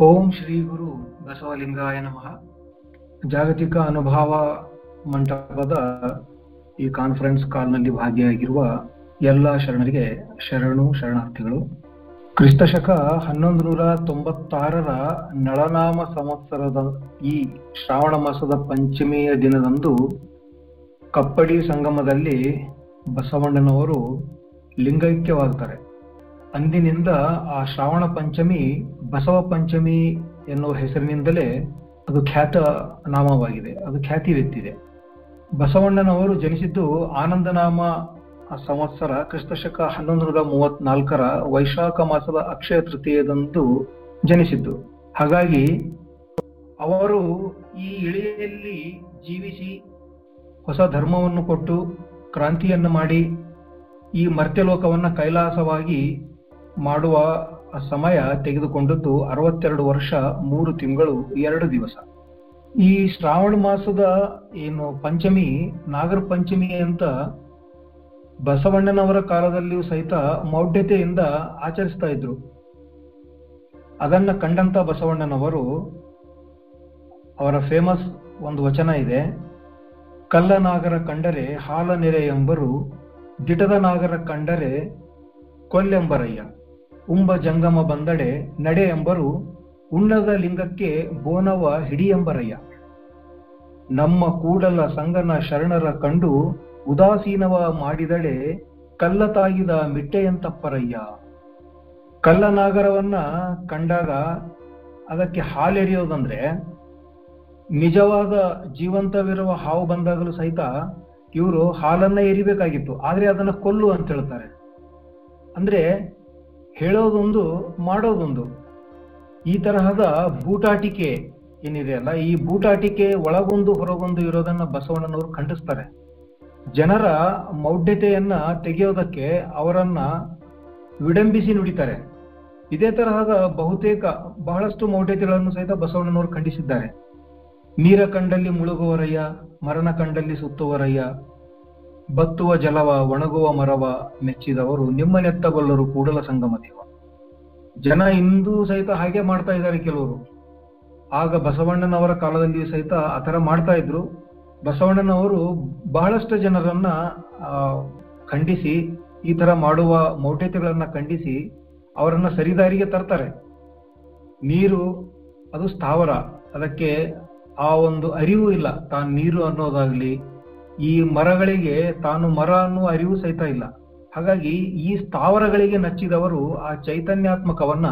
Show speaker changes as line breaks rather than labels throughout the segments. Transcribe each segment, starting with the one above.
ಓಂ ಶ್ರೀ ಗುರು ಬಸವಲಿಂಗಾಯ ನಮಃ. ಜಾಗತಿಕ ಅನುಭವ ಮಂಟಪದ ಈ ಕಾನ್ಫರೆನ್ಸ್ ಕಾಲ್ನಲ್ಲಿ ಭಾಗಿಯಾಗಿರುವ ಎಲ್ಲ ಶರಣರಿಗೆ ಶರಣು ಶರಣಾರ್ಥಿಗಳು. ಕ್ರಿಸ್ತಶಕ ಹನ್ನೊಂದು ನೂರ ತೊಂಬತ್ತಾರರ ನಳನಾಮ ಸಂವತ್ಸರದ ಈ ಶ್ರಾವಣ ಮಾಸದ ಪಂಚಮಿಯ ದಿನದಂದು ಕಪ್ಪಡಿ ಸಂಗಮದಲ್ಲಿ ಬಸವಣ್ಣನವರು ಲಿಂಗೈಕ್ಯವಾಗುತ್ತಾರೆ ಅಂದಿನಿಂದ ಆ ಶ್ರಾವಣ ಪಂಚಮಿ, ಬಸವ ಪಂಚಮಿ ಎನ್ನುವ ಹೆಸರಿನಿಂದಲೇ ಅದು ಖ್ಯಾತ ನಾಮವಾಗಿದೆ. ಅದು ಖ್ಯಾತಿವೆತ್ತಿದೆ ಬಸವಣ್ಣನವರು ಜನಿಸಿದ್ದು ಆನಂದನಾಮ ಸಂವತ್ಸರ ಕ್ರಿಸ್ತಶಕ ಹನ್ನೊಂದು ನೂರ ಮೂವತ್ನಾಲ್ಕರ ವೈಶಾಖ ಮಾಸದ ಅಕ್ಷಯ ತೃತೀಯದಂದು ಜನಿಸಿದ್ದು. ಹಾಗಾಗಿ ಅವರು ಈ ಇಳಿಯಲ್ಲಿ ಜೀವಿಸಿ ಹೊಸ ಧರ್ಮವನ್ನು ಕೊಟ್ಟು ಕ್ರಾಂತಿಯನ್ನು ಮಾಡಿ ಈ ಮರ್ತ್ಯಲೋಕವನ್ನು ಕೈಲಾಸವಾಗಿ ಮಾಡುವ ಸಮಯ ತೆಗೆದುಕೊಂಡದ್ದು ಅರವತ್ತೆರಡು ವರ್ಷ ಮೂರು ತಿಂಗಳು ಎರಡು ದಿವಸ. ಈ ಶ್ರಾವಣ ಮಾಸದ ಏನು ಪಂಚಮಿ, ನಾಗರ ಪಂಚಮಿ ಅಂತ ಬಸವಣ್ಣನವರ ಕಾಲದಲ್ಲಿಯೂ ಸಹಿತ ಮೌಢ್ಯತೆಯಿಂದ ಆಚರಿಸ್ತಾ ಇದ್ರು. ಅದನ್ನ ಕಂಡಂತ ಬಸವಣ್ಣನವರು ಅವರ ಫೇಮಸ್ ಒಂದು ವಚನ ಇದೆ ಕಲ್ಲನಾಗರ ಕಂಡರೆ ಹಾಲ ಎಂಬರು, ದಿಟದ ನಾಗರ ಕಂಡರೆ ಕೊಲ್ಲೆಂಬರಯ್ಯ. ಉಂಬ ಜಂಗಮ ಬಂದಡೆ ನಡೆ ಎಂಬರು ಉಣ್ಣದ ಲಿಂಗಕ್ಕೆ ಬೋನವ ಹಿಡಿಯೆಂಬರಯ್ಯ. ನಮ್ಮ ಕೂಡಲ ಸಂಗನ ಶರಣರ ಕಂಡು ಉದಾಸೀನವ ಮಾಡಿದಳೆ ಕಲ್ಲತಾಗಿದ ಮಿಟ್ಟೆಯಂತಪ್ಪರಯ್ಯ. ಕಲ್ಲನಾಗರವನ್ನ ಕಂಡಾಗ ಅದಕ್ಕೆ ಹಾಲೆರೆಯೋದಂದ್ರೆ ನಿಜವಾದ ಜೀವಂತವಿರುವ ಹಾವು ಬಂದಾಗಲೂ ಸಹಿತ ಇವರು ಹಾಲನ್ನ ಎರಿಬೇಕಾಗಿತ್ತು. ಆದ್ರೆ ಅದನ್ನ ಕೊಲ್ಲು ಅಂತ ಹೇಳ್ತಾರೆ. ಅಂದ್ರೆ ಹೇಳೋದೊಂದು, ಮಾಡೋದೊಂದು. ಈ ತರಹದ ಬೂಟಾಟಿಕೆ ಏನಿದೆ ಅಲ್ಲ, ಈ ಬೂಟಾಟಿಕೆ ಒಳಗೊಂದು ಹೊರಗೊಂದು ಇರೋದನ್ನ ಬಸವಣ್ಣನವರು ಖಂಡಿಸ್ತಾರೆ. ಜನರ ಮೌಢ್ಯತೆಯನ್ನ ತೆಗೆಯೋದಕ್ಕೆ ಅವರನ್ನ ವಿಡಂಬಿಸಿ ನುಡಿತಾರೆ. ಇದೇ ತರಹದ ಬಹುತೇಕ ಬಹಳಷ್ಟು ಮೌಢ್ಯತೆಗಳನ್ನು ಸಹಿತ ಬಸವಣ್ಣನವರು ಖಂಡಿಸಿದ್ದಾರೆ. ನೀರ ಕಂಡಲ್ಲಿ ಮುಳುಗುವರಯ್ಯ ಮರಣ ಕಂಡಲ್ಲಿ ಸುತ್ತುವರಯ್ಯ ಬತ್ತುವ ಜಲವ, ಒಣಗುವ ಮರವ ಮೆಚ್ಚಿದವರು ನಿಮ್ಮ ನೆತ್ತಗೊಲ್ಲರು ಕೂಡಲ ಸಂಗಮ ದೇವ. ಜನ ಇಂದು ಸಹಿತ ಹಾಗೆ ಮಾಡ್ತಾ ಇದ್ದಾರೆ ಕೆಲವರು. ಆಗ ಬಸವಣ್ಣನವರ ಕಾಲದಲ್ಲಿ ಸಹಿತ ಆತರ ಮಾಡ್ತಾ ಇದ್ರು. ಬಸವಣ್ಣನವರು ಬಹಳಷ್ಟು ಜನರನ್ನ ಖಂಡಿಸಿ, ಈ ತರ ಮಾಡುವ ಮೌಢ್ಯತೆಗಳನ್ನ ಖಂಡಿಸಿ ಅವರನ್ನ ಸರಿದಾರಿಗೆ ತರ್ತಾರೆ. ನೀರು, ಅದು ಸ್ಥಾವರ. ಅದಕ್ಕೆ ಆ ಒಂದು ಅರಿವು ಇಲ್ಲ. ತಾನು ನೀರು ಅನ್ನೋದಾಗ್ಲಿ ಈ ಮರಗಳಿಗೆ ತಾನು ಮರ ಅನ್ನುವ ಅರಿವು ಸಹಿತ ಇಲ್ಲ. ಹಾಗಾಗಿ ಈ ಸ್ಥಾವರಗಳಿಗೆ ನಚ್ಚಿದವರು ಆ ಚೈತನ್ಯಾತ್ಮಕವನ್ನ,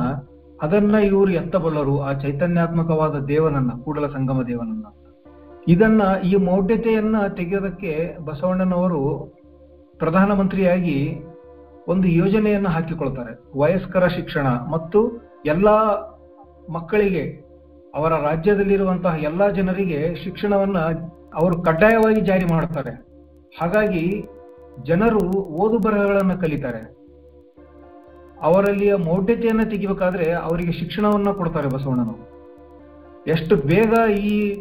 ಅದನ್ನ ಇವರು ಎತ್ತಬಲ್ಲರು ಆ ಚೈತನ್ಯಾತ್ಮಕವಾದ ದೇವನನ್ನ, ಕೂಡಲ ಸಂಗಮ ದೇವನನ್ನ. ಇದನ್ನ ಈ ಮೌಢ್ಯತೆಯನ್ನ ತೆಗೆಯೋದಕ್ಕೆ ಬಸವಣ್ಣನವರು ಪ್ರಧಾನಮಂತ್ರಿಯಾಗಿ ಒಂದು ಯೋಜನೆಯನ್ನ ಹಾಕಿಕೊಳ್ತಾರೆ. ವಯಸ್ಕರ ಶಿಕ್ಷಣ ಮತ್ತು ಎಲ್ಲ ಮಕ್ಕಳಿಗೆ, ಅವರ ರಾಜ್ಯದಲ್ಲಿರುವಂತಹ ಎಲ್ಲ ಜನರಿಗೆ ಶಿಕ್ಷಣವನ್ನ ಅವರು ಕಡ್ಡಾಯವಾಗಿ ಜಾರಿ ಮಾಡ್ತಾರೆ ಹಾಗಾಗಿ ಜನರು ಓದು ಬರಹಗಳನ್ನು ಕಲಿತಾರೆ. ಅವರಲ್ಲಿಯ ಮೌಢ್ಯತೆಯನ್ನು ತೆಗಿಬೇಕಾದ್ರೆ ಅವರಿಗೆ ಶಿಕ್ಷಣವನ್ನ ಕೊಡ್ತಾರೆ ಬಸವಣ್ಣನವರು. ಎಷ್ಟು ಬೇಗ ಈ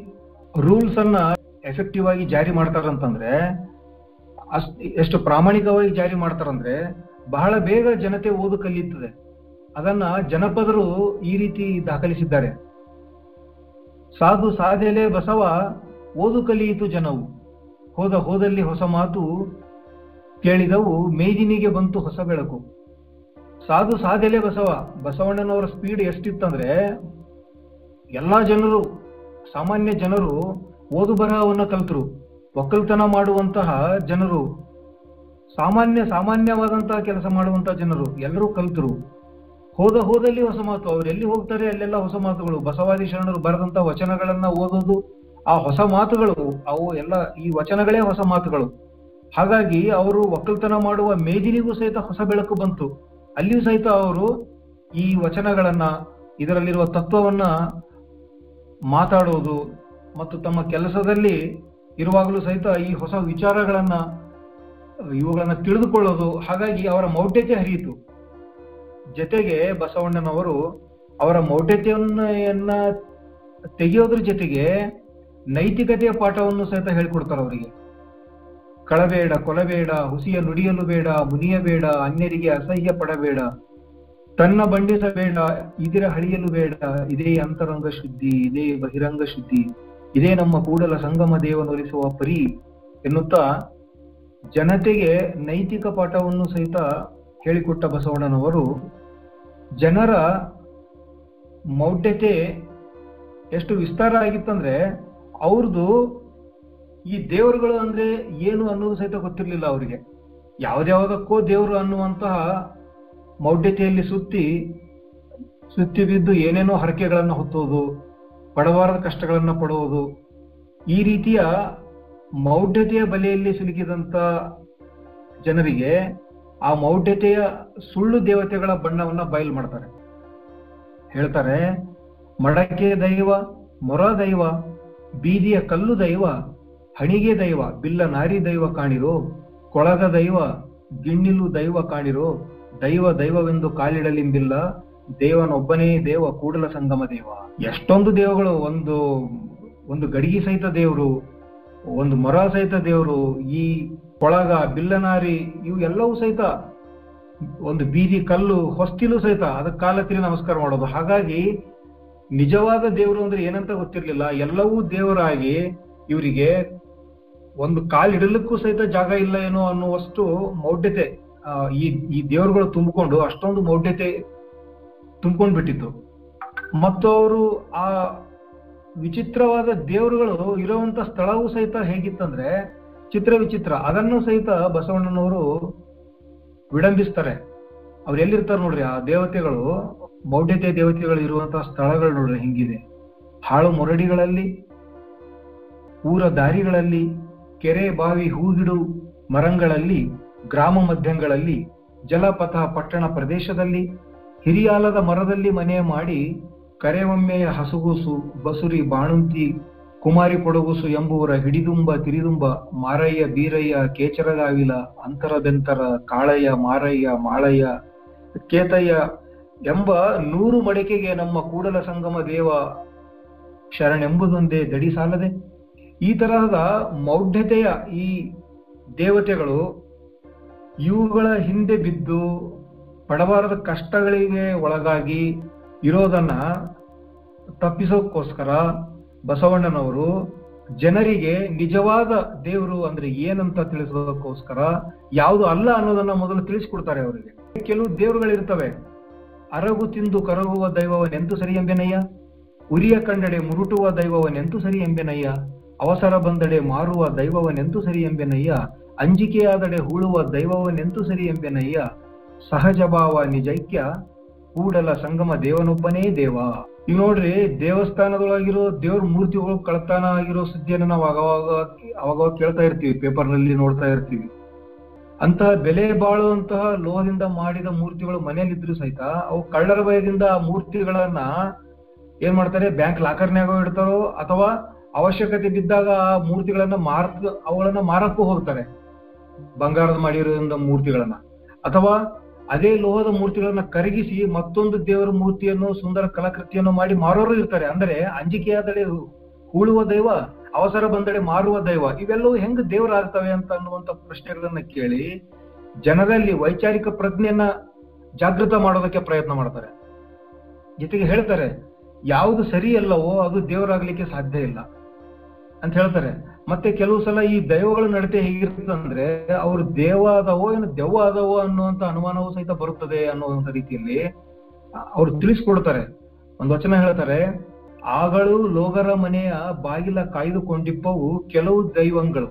ರೂಲ್ಸ್ ಅನ್ನ ಎಫೆಕ್ಟಿವ್ ಆಗಿ ಜಾರಿ ಮಾಡ್ತಾರಂತಂದ್ರೆ, ಅಷ್ಟ್ ಎಷ್ಟು ಪ್ರಾಮಾಣಿಕವಾಗಿ ಜಾರಿ ಮಾಡ್ತಾರಂದ್ರೆ ಬಹಳ ಬೇಗ ಜನತೆ ಓದು ಕಲಿಯುತ್ತದೆ. ಅದನ್ನ ಜನಪದರು ಈ ರೀತಿ ದಾಖಲಿಸಿದ್ದಾರೆ. ಸಾಧು ಸಾಧೆಲೆ ಬಸವ ಓದು ಕಲಿಯಿತು ಜನವು. ಹೋದ ಹೋದಲ್ಲಿ ಹೊಸ ಮಾತು ಕೇಳಿದವು, ಮೇಜಿನಿಗೆ ಬಂತು ಹೊಸ ಬೆಳಕು. ಸಾಧು ಸಾಧೆಲೆ ಬಸವ, ಬಸವಣ್ಣನವರ ಸ್ಪೀಡ್ ಎಷ್ಟಿತ್ತಂದ್ರೆ, ಎಲ್ಲ ಜನರು, ಸಾಮಾನ್ಯ ಜನರು ಓದು ಬರಹವನ್ನು ಕಲ್ತರು. ಒಕ್ಕಲ್ತನ ಮಾಡುವಂತಹ ಜನರು, ಸಾಮಾನ್ಯ ಸಾಮಾನ್ಯವಾದಂತಹ ಕೆಲಸ ಮಾಡುವಂತಹ ಜನರು ಎಲ್ಲರೂ ಕಲ್ತರು. ಹೋದ ಹೋದಲ್ಲಿ ಹೊಸ ಮಾತು, ಅವ್ರು ಎಲ್ಲಿ ಹೋಗ್ತಾರೆ, ಅಲ್ಲೆಲ್ಲ ಹೊಸ ಮಾತುಗಳು. ಬಸವಾದಿ ಶರಣರು ಬರೆದಂತ ವಚನಗಳನ್ನ ಓದೋದು ಆ ಹೊಸ ಮಾತುಗಳು, ಅವು ಎಲ್ಲ ಈ ವಚನಗಳೇ ಹೊಸ ಮಾತುಗಳು. ಹಾಗಾಗಿ ಅವರು ಒಕ್ಕಲ್ತನ ಮಾಡುವ ಮೇದಿನಿಗೂ ಸಹಿತ ಹೊಸ ಬೆಳಕು ಬಂತು. ಅಲ್ಲಿಯೂ ಸಹಿತ ಅವರು ಈ ವಚನಗಳನ್ನ, ಇದರಲ್ಲಿರುವ ತತ್ವವನ್ನ ಮಾತಾಡೋದು ಮತ್ತು ತಮ್ಮ ಕೆಲಸದಲ್ಲಿ ಇರುವಾಗಲೂ ಸಹಿತ ಈ ಹೊಸ ವಿಚಾರಗಳನ್ನ, ಇವುಗಳನ್ನ ತಿಳಿದುಕೊಳ್ಳೋದು, ಹಾಗಾಗಿ ಅವರ ಮೌಢ್ಯತೆ ಹರಿಯಿತು. ಜೊತೆಗೆ ಬಸವಣ್ಣನವರು ಅವರ ಮೌಢ್ಯತೆಯನ್ನ ತೆಗೆಯೋದ್ರ ಜೊತೆಗೆ ನೈತಿಕತೆಯ ಪಾಠವನ್ನು ಸಹಿತ ಹೇಳ್ಕೊಡ್ತಾರೆ ಅವರಿಗೆ. ಕಳಬೇಡ, ಕೊಲಬೇಡ, ಹುಸಿಯ ನುಡಿಯಲು ಬೇಡ ಮುನಿಯಬೇಡ ಅನ್ಯರಿಗೆ ಅಸಹ್ಯ ಪಡಬೇಡ, ತನ್ನ ಬಂಡಿಸಬೇಡ ಇದರ ಹಳಿಯಲು ಬೇಡ, ಇದೇ ಅಂತರಂಗ ಶುದ್ಧಿ, ಇದೇ ಬಹಿರಂಗ ಶುದ್ಧಿ, ಇದೇ ನಮ್ಮ ಕೂಡಲ ಸಂಗಮ ದೇವನೊಲಿಸುವ ಪರಿ ಎನ್ನುತ್ತಾ ಜನತೆಗೆ ನೈತಿಕ ಪಾಠವನ್ನು ಸಹಿತ ಹೇಳಿಕೊಟ್ಟ ಬಸವಣ್ಣನವರು, ಜನರ ಮೌಢ್ಯತೆ ಎಷ್ಟು ವಿಸ್ತಾರ ಆಗಿತ್ತಂದ್ರೆ ಅವ್ರದ್ದು ಈ ದೇವರುಗಳು ಅಂದ್ರೆ ಏನು ಅನ್ನೋದು ಸಹಿತ ಗೊತ್ತಿರಲಿಲ್ಲ ಅವರಿಗೆ. ಯಾವ್ದ್ಯಾವ್ದಕ್ಕೋ ದೇವರು ಅನ್ನುವಂತಹ ಮೌಢ್ಯತೆಯಲ್ಲಿ ಸುತ್ತಿ ಸುತ್ತಿ ಬಿದ್ದು ಏನೇನೋ ಹರಕೆಗಳನ್ನು ಹೊತ್ತೋದು ಪಡಬಾರದ ಕಷ್ಟಗಳನ್ನು ಪಡುವುದು ಈ ರೀತಿಯ ಮೌಢ್ಯತೆಯ ಬಲೆಯಲ್ಲಿ ಸಿಲುಕಿದಂತ ಜನರಿಗೆ ಆ ಮೌಢ್ಯತೆಯ ಸುಳ್ಳು ದೇವತೆಗಳ ಬಣ್ಣವನ್ನ ಬಯಲು ಮಾಡ್ತಾರೆ. ಹೇಳ್ತಾರೆ, ಮಡಕೆ ದೈವ, ಮೊರ ದೈವ ಬೀದಿಯ ಕಲ್ಲು ದೈವ, ಹಣಿಗೆ ದೈವ, ಬಿಲ್ಲ ನಾರಿ ದೈವ ಕಾಣಿರೋ, ಕೊಳಗ ದೈವ, ಗಿಣ್ಣಿಲು ದೈವ ಕಾಣಿರೋ, ದೈವ ದೈವವೆಂದು ಕಾಲಿಡಲಿಂಬಿಲ್ಲ, ದೇವನೊಬ್ಬನೇ ದೇವ ಕೂಡಲ ಸಂಗಮ ದೇವ. ಎಷ್ಟೊಂದು ದೇವಗಳು, ಒಂದು ಒಂದು ಗಡಿಗೆ ಸಹಿತ ದೇವರು, ಒಂದು ಮರ ಸಹಿತ ದೇವರು, ಈ ಕೊಳಗ ಬಿಲ್ಲನಾರಿ ಇವು ಎಲ್ಲವೂ ಸಹಿತ, ಒಂದು ಬೀದಿ ಕಲ್ಲು, ಹೊಸ್ತಿಲು ಸಹಿತ ಅದಕ್ಕೆ ಕಾಲತ್ತಿರಿ ನಮಸ್ಕಾರ ಮಾಡೋದು. ಹಾಗಾಗಿ ನಿಜವಾದ ದೇವರು ಅಂದ್ರೆ ಏನಂತ ಗೊತ್ತಿರ್ಲಿಲ್ಲ. ಎಲ್ಲವೂ ದೇವರಾಗಿ ಇವರಿಗೆ ಒಂದು ಕಾಲಿಡಲಿಕ್ಕೂ ಸಹಿತ ಜಾಗ ಇಲ್ಲ ಏನೋ ಅನ್ನುವಷ್ಟು ಮೌಢ್ಯತೆ ಈ ಈ ದೇವರುಗಳು ತುಂಬಿಕೊಂಡು ಅಷ್ಟೊಂದು ಮೌಢ್ಯತೆ ತುಂಬಿಕೊಂಡ್ ಬಿಟ್ಟಿತ್ತು ಮತ್ತು ಅವರು ಆ ವಿಚಿತ್ರವಾದ ದೇವರುಗಳು ಇರುವಂತ ಸ್ಥಳವೂ ಸಹಿತ ಹೇಗಿತ್ತಂದ್ರೆ ಚಿತ್ರ ವಿಚಿತ್ರ. ಅದನ್ನು ಸಹಿತ ಬಸವಣ್ಣನವರು ವಿಡಂಬಿಸ್ತಾರೆ ಅವ್ರು ಎಲ್ಲಿರ್ತಾರೆ ನೋಡ್ರಿ ಆ ದೇವತೆಗಳು? ಮೌಢ್ಯತೆ ದೇವತೆಗಳು ಇರುವಂತಹ ಸ್ಥಳಗಳು ನೋಡ್ರಿ ಹಿಂಗಿದೆ. ಹಾಳು ಮುರಡಿಗಳಲ್ಲಿ, ಊರ ದಾರಿಗಳಲ್ಲಿ, ಕೆರೆ, ಬಾವಿ, ಹೂಗಿಡು ಮರಂಗಳಲ್ಲಿ, ಗ್ರಾಮ ಮಧ್ಯಗಳಲ್ಲಿ, ಜಲಪಥ ಪಟ್ಟಣ ಪ್ರದೇಶದಲ್ಲಿ, ಹಿರಿಯಾಲದ ಮರದಲ್ಲಿ ಮನೆ ಮಾಡಿ ಕರೆವೊಮ್ಮೆಯ ಹಸುಗೂಸು, ಬಸುರಿ, ಬಾಣುಂತಿ, ಕುಮಾರಿ ಪೊಡಗೂಸು ಎಂಬುವರ ಹಿಡಿದುಂಬ, ತಿರಿದುಂಬ, ಮಾರಯ್ಯ, ಬೀರಯ್ಯ, ಕೇಚರಗಾವಿಲ, ಅಂತರದೆಂತರ, ಕಾಳಯ್ಯ, ಮಾರಯ್ಯ, ಮಾಳಯ್ಯ, ಕೇತಯ್ಯ ಎಂಬ ನೂರು ಮಡಿಕೆಗೆ ನಮ್ಮ ಕೂಡಲ ಸಂಗಮ ದೇವ ಶರಣೆಂಬುದೊಂದೇ ದಡಿ ಸಾಲದೆ? ಈ ತರಹದ ಮೌಢ್ಯತೆಯ ಈ ದೇವತೆಗಳು ಇವುಗಳ ಹಿಂದೆ ಬಿದ್ದು ಪಡಬಾರದ ಕಷ್ಟಗಳಿಗೆ ಒಳಗಾಗಿ ಇರೋದನ್ನ ತಪ್ಪಿಸೋಕ್ಕೋಸ್ಕರ ಬಸವಣ್ಣನವರು ಜನರಿಗೆ ನಿಜವಾದ ದೇವರು ಅಂದ್ರೆ ಏನಂತ ತಿಳಿಸೋದಕ್ಕೋಸ್ಕರ ಯಾವುದು ಅಲ್ಲ ಅನ್ನೋದನ್ನ ಮೊದಲು ತಿಳಿಸ್ಕೊಡ್ತಾರೆ ಅವರಿಗೆ. ಕೆಲವು ದೇವರುಗಳಿರ್ತವೆ. ಅರಗು ತಿಂದು ಕರಗುವ ದೈವವನೆಂತು ಸರಿ ಎಂಬೆನಯ್ಯ? ಉರಿಯ ಕಂಡಡೆ ಮುರುಟುವ ದೈವವನೆಂತು ಸರಿ ಎಂಬೆನಯ್ಯ? ಅವಸರ ಬಂದಡೆ ಮಾರುವ ದೈವವನೆಂತು ಸರಿ ಎಂಬೆನಯ್ಯ? ಅಂಜಿಕೆಯಾದಡೆ ಹೂಳುವ ದೈವವನೆಂತು ಸರಿ ಎಂಬೆನಯ್ಯ? ಸಹಜ ಭಾವ ನಿಜೈಕ್ಯ, ಕೂಡಲ ಸಂಗಮ ದೇವನೊಬ್ಬನೇ ದೇವ. ಇವ್ ನೋಡ್ರಿ, ದೇವಸ್ಥಾನದೊಳಗಿರೋ ದೇವ್ರ ಮೂರ್ತಿಗಳು ಕಳತನ ಆಗಿರೋ ಸುದ್ದಿಯನ್ನು ನಾವು ಅವಾಗ ಅವಾಗ ಕೇಳ್ತಾ ಇರ್ತೀವಿ ಪೇಪರ್ನಲ್ಲಿ ನೋಡ್ತಾ ಇರ್ತೀವಿ. ಅಂತಹ ಬೆಲೆ ಬಾಳುವಂತಹ ಲೋಹದಿಂದ ಮಾಡಿದ ಮೂರ್ತಿಗಳು ಮನೆಯಲ್ಲಿದ್ರು ಸಹಿತ ಅವು ಕಳ್ಳರ ಭಯದಿಂದ ಆ ಮೂರ್ತಿಗಳನ್ನ ಏನ್ ಮಾಡ್ತಾರೆ? ಬ್ಯಾಂಕ್ ಲಾಕರ್ನ್ಯಾಗ ಇಡ್ತಾರೋ ಅಥವಾ ಅವಶ್ಯಕತೆ ಬಿದ್ದಾಗ ಆ ಮೂರ್ತಿಗಳನ್ನ ಮಾರ್ ಅವುಗಳನ್ನ ಮಾರಕ್ಕೂ ಹೋಗ್ತಾರೆ. ಬಂಗಾರದ ಮಾಡಿರೋದ್ರಿಂದ ಮೂರ್ತಿಗಳನ್ನ. ಅಥವಾ ಅದೇ ಲೋಹದ ಮೂರ್ತಿಗಳನ್ನ ಕರಗಿಸಿ ಮತ್ತೊಂದು ದೇವರ ಮೂರ್ತಿಯನ್ನು ಸುಂದರ ಕಲಾಕೃತಿಯನ್ನು ಮಾಡಿ ಮಾರೋರು ಇರ್ತಾರೆ. ಅಂದ್ರೆ ಅಂಜಿಕೆಯಾದಡೆ ಹೂಳುವ ದೈವ ಅವಸರ ಬಂದಡೆ ಮಾರುವ ದೈವ ಇವೆಲ್ಲವೂ ಹೆಂಗ್ ದೇವರಾಗ್ತವೆ ಅಂತ ಅನ್ನುವಂತ ಪ್ರಶ್ನೆಗಳನ್ನ ಕೇಳಿ ಜನರಲ್ಲಿ ವೈಚಾರಿಕ ಪ್ರಜ್ಞೆಯನ್ನ ಜಾಗೃತ ಮಾಡೋದಕ್ಕೆ ಪ್ರಯತ್ನ ಮಾಡ್ತಾರೆ. ಜೊತೆಗೆ ಹೇಳ್ತಾರೆ, ಯಾವುದು ಸರಿ ಅಲ್ಲವೋ ಅದು ದೇವರಾಗ್ಲಿಕ್ಕೆ ಸಾಧ್ಯ ಇಲ್ಲ ಅಂತ ಹೇಳ್ತಾರೆ. ಮತ್ತೆ ಕೆಲವು ಸಲ ಈ ದೈವಗಳ ನಡತೆ ಹೇಗಿರ್ತದಂದ್ರೆ ಅವ್ರು ದೇವ ಆದವೋ ಏನು ದೆವ್ವ ಆದವೋ ಅನ್ನುವಂತ ಅನುಮಾನವೂ ಸಹಿತ ಬರುತ್ತದೆ ಅನ್ನುವಂತ ರೀತಿಯಲ್ಲಿ ಅವ್ರು ತಿಳಿಸ್ಕೊಡ್ತಾರೆ. ಒಂದು ವಚನ ಹೇಳ್ತಾರೆ ಆಗಳು ಲೋಗರ ಮನೆಯ ಬಾಗಿಲ ಕಾಯ್ದುಕೊಂಡಿಪ್ಪವು ಕೆಲವು ದೈವಂಗಳು.